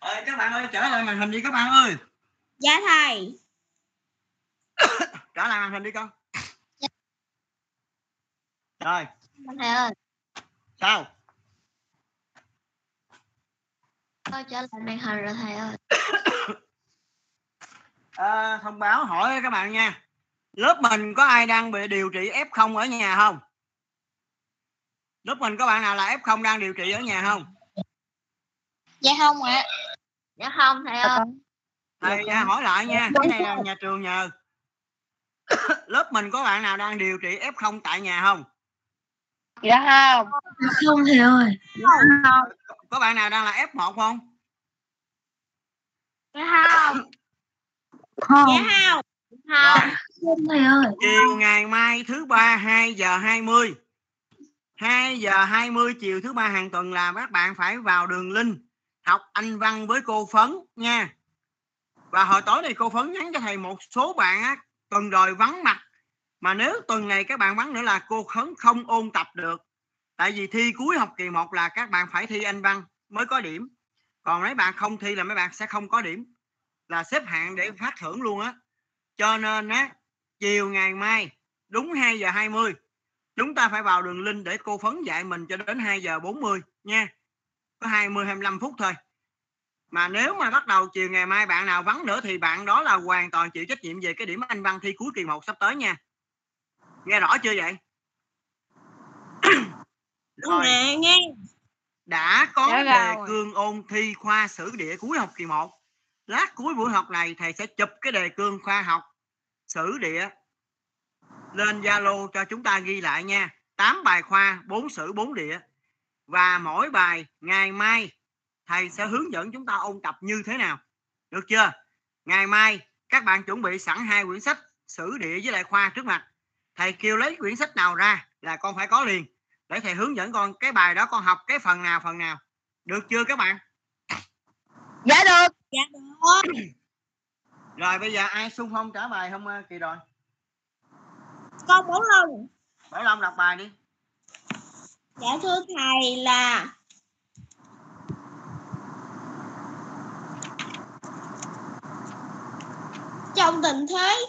Ơi, các bạn ơi trở lại màn hình đi các bạn ơi. Dạ thầy. trở lại màn hình đi con. Rồi. Thầy ơi. Sao? Tôi trở lại màn hình rồi thầy ơi. À, thông báo hỏi các bạn nha. Lớp mình có ai đang bị điều trị f0 ở nhà không? Lớp mình có bạn nào là f0 đang điều trị ở nhà không? Dạ không ạ dạ không thầy ơi thầy à, hỏi lại nha cái này là nhà trường nhờ. Lớp mình có bạn nào đang điều trị f0 tại nhà không? Dạ không. Không thầy ơi. Có bạn nào đang là f1 không? Dạ không. Không. Dạ không. không. không thầy ơi. Chiều ngày mai thứ ba 2 giờ 20 2 giờ 20 chiều thứ ba hàng tuần là các bạn phải vào đường link học anh văn với cô phấn, nha. Và hồi tối này cô phấn nhắn cho thầy một số bạn á, tuần rồi vắng mặt. Mà nếu tuần này các bạn vắng nữa là cô phấn không ôn tập được. Tại vì thi cuối học kỳ 1 là các bạn phải thi anh văn mới có điểm. Còn mấy bạn không thi là mấy bạn sẽ không có điểm. Là xếp hạng để phát thưởng luôn á. Cho nên á, chiều ngày mai, đúng 2 giờ 20 chúng ta phải vào đường link để cô phấn dạy mình cho đến 2 giờ 40 nha có 20 25 phút thôi. Mà nếu mà bắt đầu chiều ngày mai bạn nào vắng nữa thì bạn đó là hoàn toàn chịu trách nhiệm về cái điểm anh văn thi cuối kỳ 1 sắp tới nha. Nghe rõ chưa vậy? Rồi. Nè nghe. đã có Dạ đề cương ôn thi khoa sử địa cuối học kỳ 1 lát cuối buổi học này thầy sẽ chụp cái đề cương khoa học sử địa lên Zalo cho chúng ta ghi lại nha. 8 bài khoa 4 sử 4 địa và mỗi bài ngày mai thầy sẽ hướng dẫn chúng ta ôn tập như thế nào. Được chưa? Ngày mai các bạn chuẩn bị sẵn hai quyển sách sử địa với lại khoa trước mặt. Thầy kêu lấy quyển sách nào ra là con phải có liền. Để thầy hướng dẫn con cái bài đó con học cái phần nào phần nào. Được chưa các bạn? Dạ được. Dạ được. rồi bây giờ ai xung phong trả bài không ờ, kỳ rồi Con Bảo Long. Bảo Long đọc bài đi Dạ thưa thầy là trong tình thế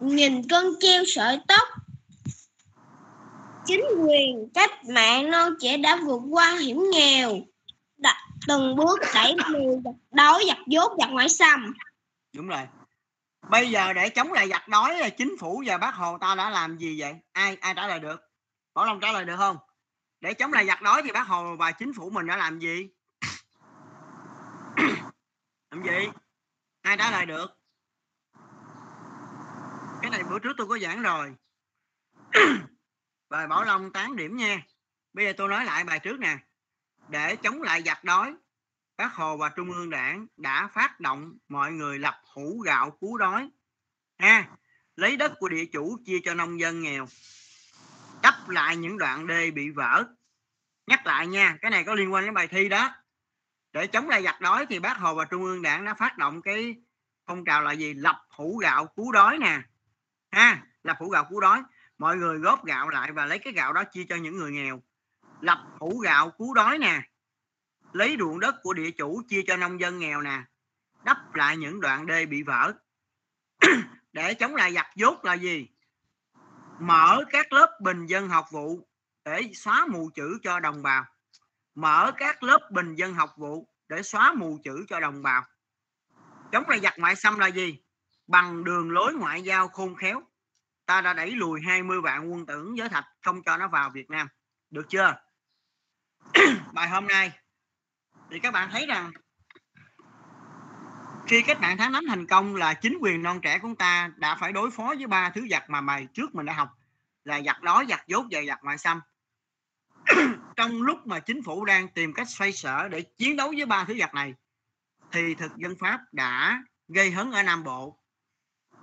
nghìn cân treo sợi tóc chính quyền cách mạng non trẻ đã vượt qua hiểm nghèo đã, từng bước đẩy lùi giặc đói giặc dốt giặc ngoại xâm. Đúng rồi. Bây giờ để chống lại giặc đói là chính phủ và bác hồ ta đã làm gì vậy? Ai ai trả lời được? Bảo long trả lời được không? Để chống lại giặc đói thì bác hồ và chính phủ mình đã làm gì? Làm gì? Ai trả lời được? Cái này bữa trước tôi có giảng rồi. Bài bảo long tán điểm nha. Bây giờ tôi nói lại bài trước nè. Để chống lại giặc đói Bác Hồ và Trung ương Đảng đã phát động mọi người lập hũ gạo cứu đói. Ha, lấy đất của địa chủ chia cho nông dân nghèo. Đắp lại những đoạn đê bị vỡ. Nhắc lại nha, cái này có liên quan đến bài thi đó. Để chống lại giặc đói thì Bác Hồ và Trung ương Đảng đã phát động cái phong trào là gì? Lập hũ gạo cứu đói nè. Ha, lập hũ gạo cứu đói. Mọi người góp gạo lại và lấy cái gạo đó chia cho những người nghèo. Lập hũ gạo cứu đói nè lấy ruộng đất của địa chủ chia cho nông dân nghèo nè đắp lại những đoạn đê bị vỡ để chống lại giặc dốt là gì mở các lớp bình dân học vụ để xóa mù chữ cho đồng bào. Mở các lớp bình dân học vụ để xóa mù chữ cho đồng bào. Chống lại giặc ngoại xâm là gì? Bằng đường lối ngoại giao khôn khéo. Ta đã đẩy lùi 20 vạn quân tử giới thạch không cho nó vào Việt Nam. Được chưa? Bài hôm nay thì các bạn thấy rằng khi cách mạng tháng 8 thành công là chính quyền non trẻ của chúng ta đã phải đối phó với ba thứ giặc mà mày trước mình đã học. Là giặc đói giặc dốt và giặc ngoại xâm. Trong lúc mà chính phủ đang tìm cách xoay sở để chiến đấu với ba thứ giặc này, thì thực dân pháp đã gây hấn ở Nam Bộ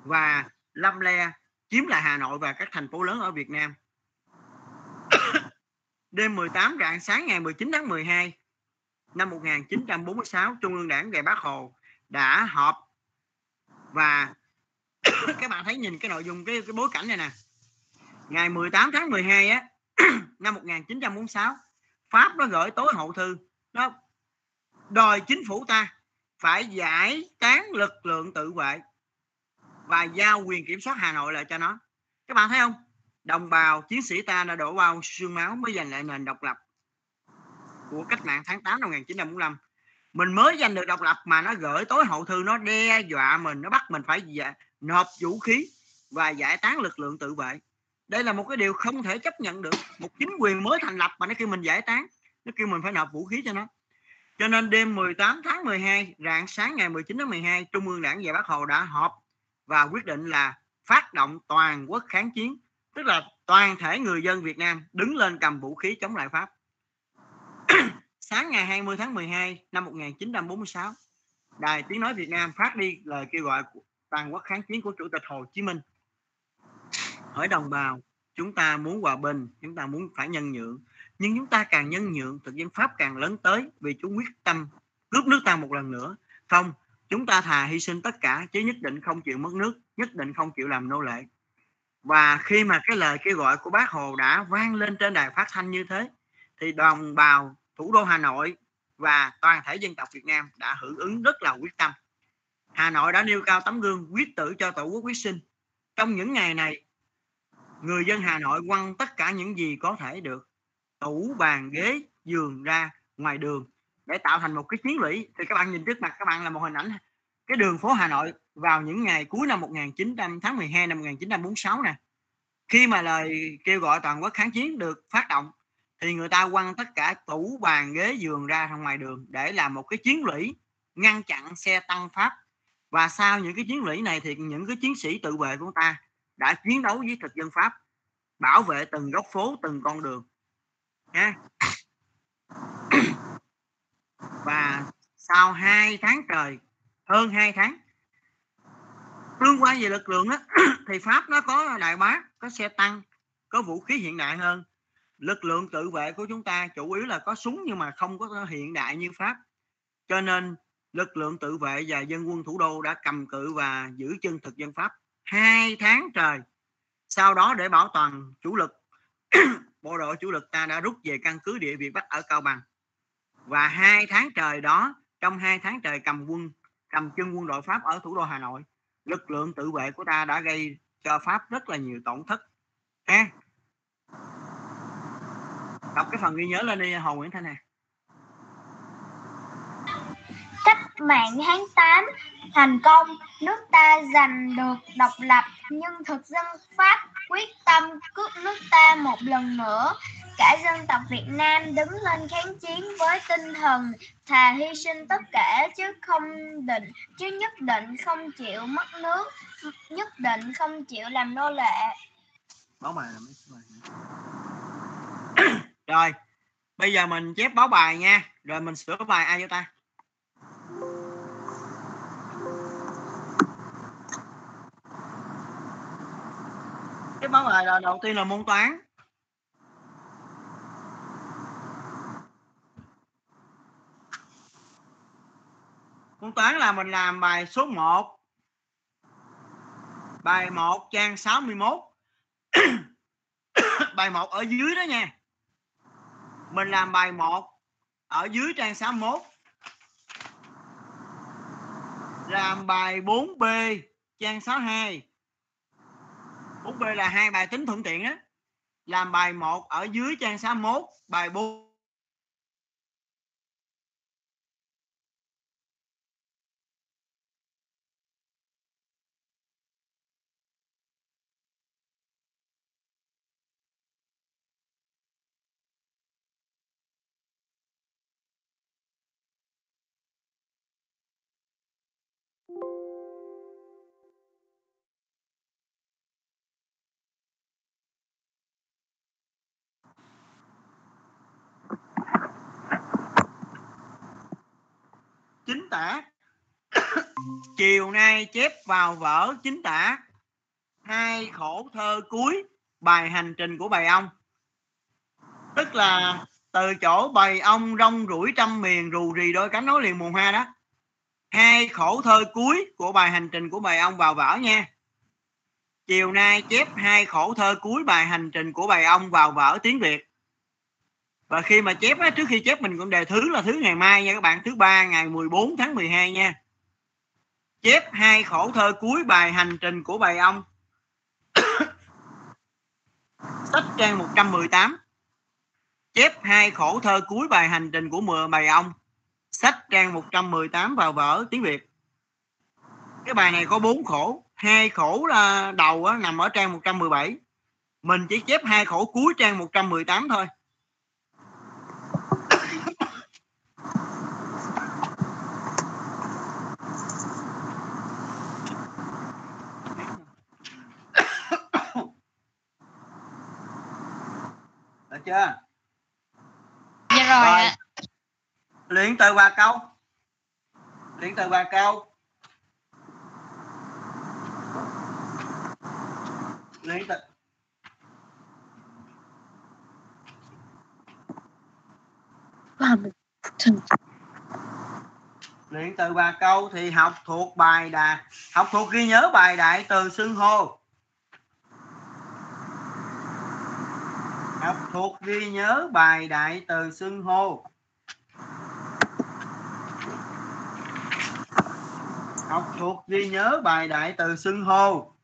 và lâm le chiếm lại Hà Nội và các thành phố lớn ở Việt Nam. Đêm 18 rạng sáng ngày 19 tháng 12 năm 1946 Trung ương Đảng về Bác Hồ đã họp. Và các bạn thấy nhìn cái nội dung cái, cái bối cảnh này nè. Ngày 18 tháng 12 á năm 1946 Pháp nó gửi tối hậu thư. Nó đòi chính phủ ta phải giải tán lực lượng tự vệ và giao quyền kiểm soát Hà Nội lại cho nó. Các bạn thấy không? Đồng bào chiến sĩ ta đã đổ bao xương máu mới giành lại nền độc lập của cách mạng tháng 8 năm 1945 mình mới giành được độc lập mà nó gửi tối hậu thư nó đe dọa mình nó bắt mình phải dạ, nộp vũ khí và giải tán lực lượng tự vệ. Đây là một cái điều không thể chấp nhận được. Một chính quyền mới thành lập mà nó kêu mình giải tán nó kêu mình phải nộp vũ khí cho nó. Cho nên đêm 18 tháng 12 rạng sáng ngày 19 tháng 12 Trung ương Đảng và Bác Hồ đã họp và quyết định là phát động toàn quốc kháng chiến tức là toàn thể người dân Việt Nam đứng lên cầm vũ khí chống lại Pháp sáng ngày 20 tháng 12 năm 1946 Đài Tiếng Nói Việt Nam phát đi lời kêu gọi của toàn quốc kháng chiến của Chủ tịch Hồ Chí Minh. Hỏi đồng bào, chúng ta muốn hòa bình, chúng ta muốn phải nhân nhượng, nhưng chúng ta càng nhân nhượng, thực dân Pháp càng lớn tới vì chúng quyết tâm cướp nước ta một lần nữa. Không, chúng ta thà hy sinh tất cả, chứ nhất định không chịu mất nước, nhất định không chịu làm nô lệ. Và khi mà cái lời kêu gọi của bác Hồ đã vang lên trên đài phát thanh như thế, thì đồng bào thủ đô Hà Nội và toàn thể dân tộc Việt Nam đã hưởng ứng rất là quyết tâm. Hà Nội đã nêu cao tấm gương quyết tử cho tổ quốc quyết sinh. Trong những ngày này, người dân Hà Nội quăng tất cả những gì có thể được, tủ bàn ghế, giường ra ngoài đường để tạo thành một cái chiến lũy. Thì các bạn nhìn trước mặt các bạn là một hình ảnh cái đường phố Hà Nội vào những ngày cuối năm 1900 tháng 12 năm 1946 nè. Khi mà lời kêu gọi toàn quốc kháng chiến được phát động thì người ta quăng tất cả tủ bàn ghế giường ra ngoài đường để làm một cái chiến lũy ngăn chặn xe tăng Pháp. Và sau những cái chiến lũy này thì những cái chiến sĩ tự vệ của ta đã chiến đấu với thực dân Pháp bảo vệ từng góc phố từng con đường. Nha. Và sau 2 tháng trời hơn 2 tháng tương quan về lực lượng đó, thì Pháp nó có đại bác có xe tăng có vũ khí hiện đại hơn lực lượng tự vệ của chúng ta chủ yếu là có súng nhưng mà không có hiện đại như Pháp. Cho nên, lực lượng tự vệ và dân quân thủ đô đã cầm cự và giữ chân thực dân Pháp hai tháng trời. Sau đó để bảo toàn chủ lực, bộ đội chủ lực ta đã rút về căn cứ địa Việt Bắc ở Cao Bằng. Và hai tháng trời đó, trong hai tháng trời cầm quân, cầm chân quân đội Pháp ở thủ đô Hà Nội, lực lượng tự vệ của ta đã gây cho Pháp rất là nhiều tổn thất. Ha đọc cái phần ghi nhớ lên đi Hồ Nguyễn Thanh Hà. Cách mạng tháng 8 thành công. Nước ta giành được độc lập nhưng thực dân Pháp quyết tâm cướp nước ta một lần nữa. Cả dân tộc Việt Nam đứng lên kháng chiến với tinh thần thà hy sinh tất cả chứ không định chứ nhất định không chịu mất nước nhất định không chịu làm nô lệ. Báo bài là mấy bài rồi, bây giờ mình chép báo bài nha. Rồi mình sửa bài ai cho ta? Cái báo bài là đầu tiên là môn toán. Môn toán là mình làm bài số 1 bài 1 trang 61 bài 1 ở dưới đó nha mình làm bài 1 ở dưới trang 61 làm bài 4B trang 62 4B là hai bài tính thuận tiện á làm bài 1 ở dưới trang 61 bài 4 tả. Chiều nay chép vào vở chính tả. Hai khổ thơ cuối, bài hành trình của bài ông tức là từ chỗ bầy ông rong rủi trăm miền rù rì đôi cánh nối liền mùa hoa đó. Hai khổ thơ cuối của bài hành trình của bài ông vào vở nha. Chiều nay chép hai khổ thơ cuối bài hành trình của bài ông vào vở tiếng việt và khi mà chép á, trước khi chép mình cũng đề thứ là thứ ngày mai nha các bạn thứ ba ngày 14 tháng 12 nha. Chép hai khổ thơ cuối bài hành trình của bài ông. Sách trang 118 chép hai khổ thơ cuối bài hành trình của mười bài ông. Sách trang 118 vào vở tiếng Việt. Cái bài này có bốn khổ. Hai khổ là đầu á, nằm ở trang 117 mình chỉ chép hai khổ cuối trang 118 thôi. Chưa? Dạ rồi Rồi. ạ. Luyện từ ba câu. Luyện từ ba câu. Luyện từ luyện từ ba câu thì học thuộc bài đà học thuộc ghi nhớ bài đại từ xưng hô học thuộc ghi nhớ bài đại từ xưng hô. Học thuộc ghi nhớ bài đại từ xưng hô.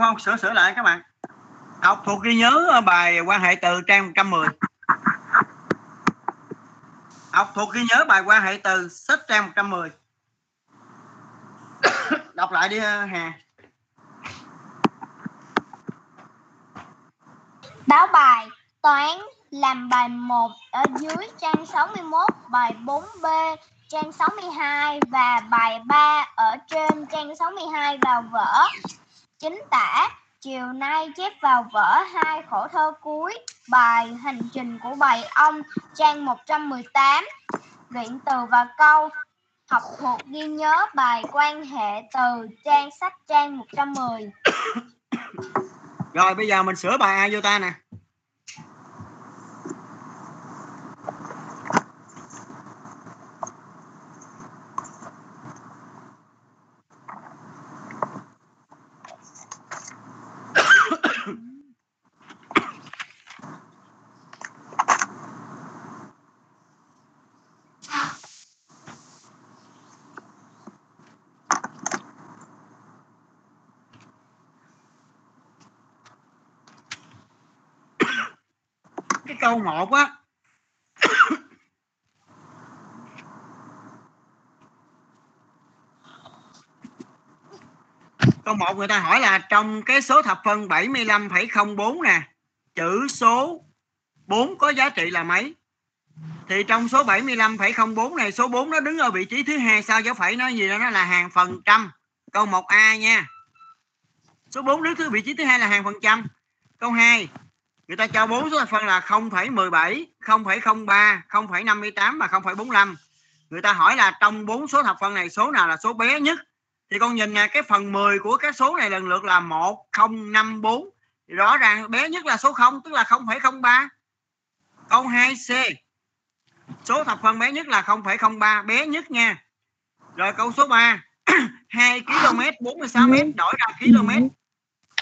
Không không? Sửa sửa lại các bạn. Học thuộc ghi nhớ bài quan hệ từ trang 110 học thuộc ghi nhớ bài quan hệ từ sách trang 110 đọc lại đi Hà. Báo bài toán làm bài 1 ở dưới trang 61, bài 4B trang 62 và bài 3 ở trên trang 62 vào vở. Chính tả, chiều nay chép vào vở hai khổ thơ cuối, bài hành trình của bài ông, trang 118 luyện từ và câu, học thuộc ghi nhớ bài quan hệ từ trang sách trang 110 rồi, bây giờ mình sửa bài A vô ta nè? Câu 1 á. Câu 1 người ta hỏi là trong cái số thập phân 75,04 nè chữ số 4 có giá trị là mấy? Thì trong số 75,04 này số 4 nó đứng ở vị trí thứ hai sao dấu phẩy nó gì đó nó là hàng phần trăm? Câu 1A nha. Số 4 đứng thứ vị trí thứ hai là hàng phần trăm. Câu 2 người ta cho bốn số thập phân là 0,17 0,03 0,58 và 0,45 người ta hỏi là trong bốn số thập phân này số nào là số bé nhất? Thì con nhìn nè cái phần 10 của các số này lần lượt là 1054 thì rõ ràng bé nhất là số 0 tức là 0,03 câu 2C số thập phân bé nhất là 0,03 bé nhất nha. Rồi câu số 3 2 km 46 m đổi ra km.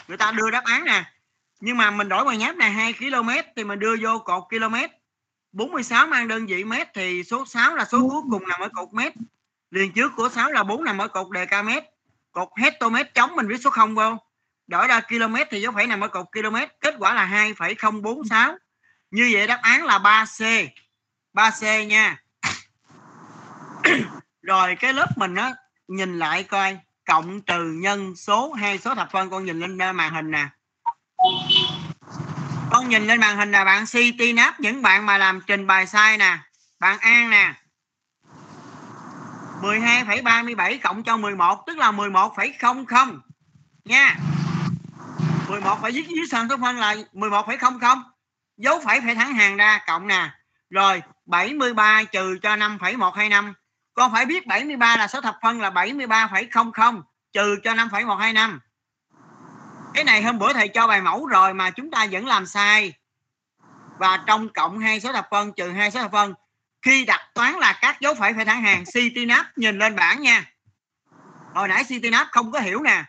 Người ta đưa đáp án nè nhưng mà mình đổi ngoài nháp này 2 km thì mình đưa vô cột km. 46 mang đơn vị mét thì số 6 là số cuối cùng nằm ở cột mét. Liền trước của 6 là 4 nằm ở cột đề ca mét. Cột hectomet chống mình viết số 0 vô. Đổi ra km thì dấu phẩy nằm ở cột km. Kết quả là 2,046 như vậy đáp án là 3C 3C nha. Rồi cái lớp mình á nhìn lại coi. Cộng trừ nhân số hai số thập phân con nhìn lên màn hình nè con nhìn lên màn hình là bạn CT nắp những bạn mà làm trình bày sai nè. Bạn An nè. 12,37 cộng cho 11 tức là 11,00 nha. 11 phải viết dưới sàn số phân là 11,00 dấu phẩy phải thẳng hàng ra cộng nè. Rồi 73 trừ cho 5,125 con phải biết 73 là số thập phân là 73,00 trừ cho 5,125 cái này hôm bữa thầy cho bài mẫu rồi mà chúng ta vẫn làm sai. Và trong cộng hai số thập phân trừ hai số thập phân khi đặt toán là các dấu phẩy phải thẳng hàng CityNav nhìn lên bảng nha. Hồi nãy CityNav không có hiểu nè.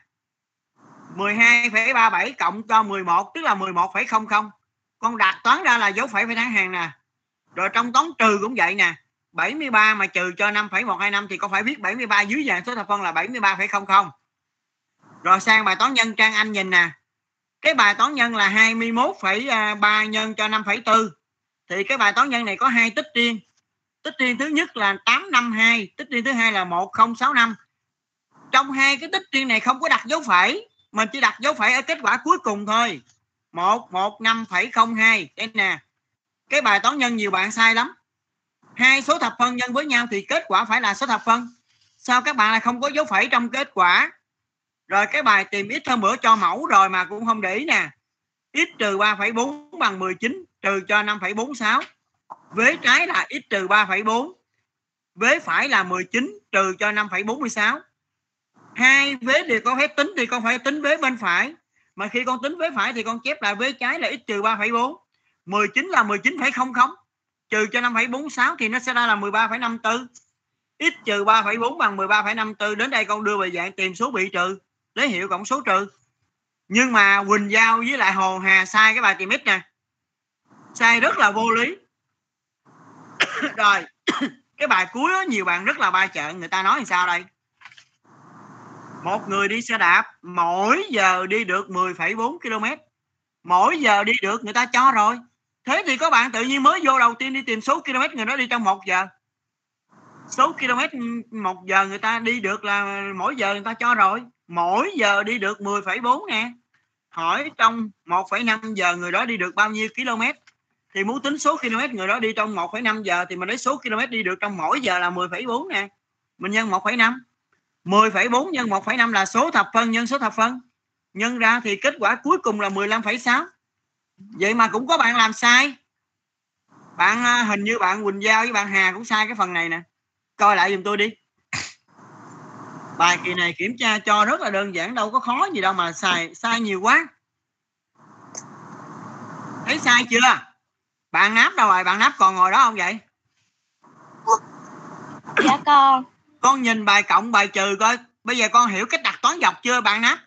12,37 cộng cho 11 tức là 11,00 con đặt toán ra là dấu phẩy phải thẳng hàng nè. Rồi trong toán trừ cũng vậy nè. 73 mà trừ cho 5,125 thì con phải viết 73 dưới dạng số thập phân là 73,00 rồi sang bài toán nhân trang anh nhìn nè. Cái bài toán nhân là 21,3 à, nhân cho 5,4 thì cái bài toán nhân này có hai tích riêng. Tích riêng thứ nhất là 852 tích riêng thứ hai là 1065 trong hai cái tích riêng này không có đặt dấu phẩy mình chỉ đặt dấu phẩy ở kết quả cuối cùng thôi. 115,02 đây nè. Cái bài toán nhân nhiều bạn sai lắm. Hai số thập phân nhân với nhau thì kết quả phải là số thập phân. Sao các bạn lại không có dấu phẩy trong kết quả? Rồi cái bài tìm x hôm bữa cho mẫu rồi mà cũng không để ý nè. X trừ 3,4 bằng 19 trừ cho 5,46 vế trái là x trừ 3,4 vế phải là 19 trừ cho 5,46 hai vế đều có phép tính thì con phải tính vế bên phải. Mà khi con tính vế phải thì con chép lại vế trái là x trừ 3,4 19 là 19,00 trừ cho 5,46 thì nó sẽ ra là 13,54 x trừ 3,4 bằng 13,54 đến đây con đưa về dạng tìm số bị trừ lấy hiệu cộng số trừ. Nhưng mà Quỳnh Giao với lại Hồ Hà sai cái bài tìm x nè. Sai rất là vô lý. Rồi cái bài cuối đó, nhiều bạn rất là ba chợ. Người ta nói làm sao đây? Một người đi xe đạp mỗi giờ đi được 10,4 km mỗi giờ đi được người ta cho rồi. Thế thì có bạn tự nhiên mới vô đầu tiên đi tìm số km người đó đi trong một giờ. Số km một giờ người ta đi được là mỗi giờ người ta cho rồi mỗi giờ đi được 10,4 nè. Hỏi trong 1,5 giờ người đó đi được bao nhiêu km? Thì muốn tính số km người đó đi trong 1,5 giờ thì mình lấy số km đi được trong mỗi giờ là 10,4 nè. Mình nhân 1,5 10,4 nhân 1,5 là số thập phân nhân số thập phân. Nhân ra thì kết quả cuối cùng là 15,6 vậy mà cũng có bạn làm sai. Bạn à, hình như bạn Quỳnh Giao với bạn Hà cũng sai cái phần này nè. Coi lại giùm tôi đi bài kỳ này kiểm tra cho rất là đơn giản đâu có khó gì đâu mà sai sai nhiều quá. Thấy sai chưa? Bạn náp đâu rồi? Bạn náp còn ngồi đó không vậy? Dạ con. Con nhìn bài cộng bài trừ coi. Bây giờ con hiểu cách đặt toán dọc chưa bạn náp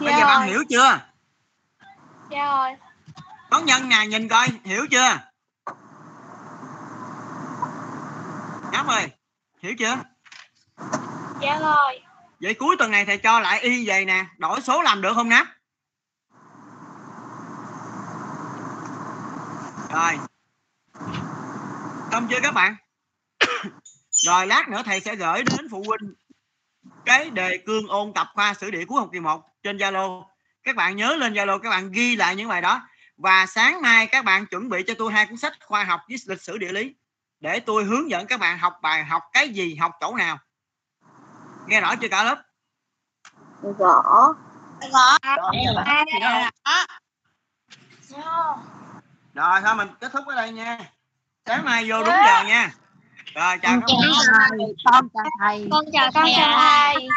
bây dạ giờ bạn rồi. hiểu chưa? Dạ rồi. Toán nhân nè nhìn coi hiểu chưa? Náp ơi hiểu chưa? Dạ rồi. Vậy cuối tuần này thầy cho lại y vậy nè đổi số làm được không náp rồi. Xong chưa các bạn? Rồi lát nữa thầy sẽ gửi đến phụ huynh cái đề cương ôn tập khoa sử địa cuối học kỳ 1 trên Zalo. Các bạn nhớ lên Zalo các bạn ghi lại những bài đó. Và sáng mai các bạn chuẩn bị cho tôi hai cuốn sách khoa học với lịch sử địa lý để tôi hướng dẫn các bạn học bài học cái gì học chỗ nào. Nghe rõ chưa cả lớp? Rõ. rồi thôi mình kết thúc ở đây nha. Sáng mai vô đúng giờ nha. Rồi chào các bạn. Con chào thầy. Con chào con chào thầy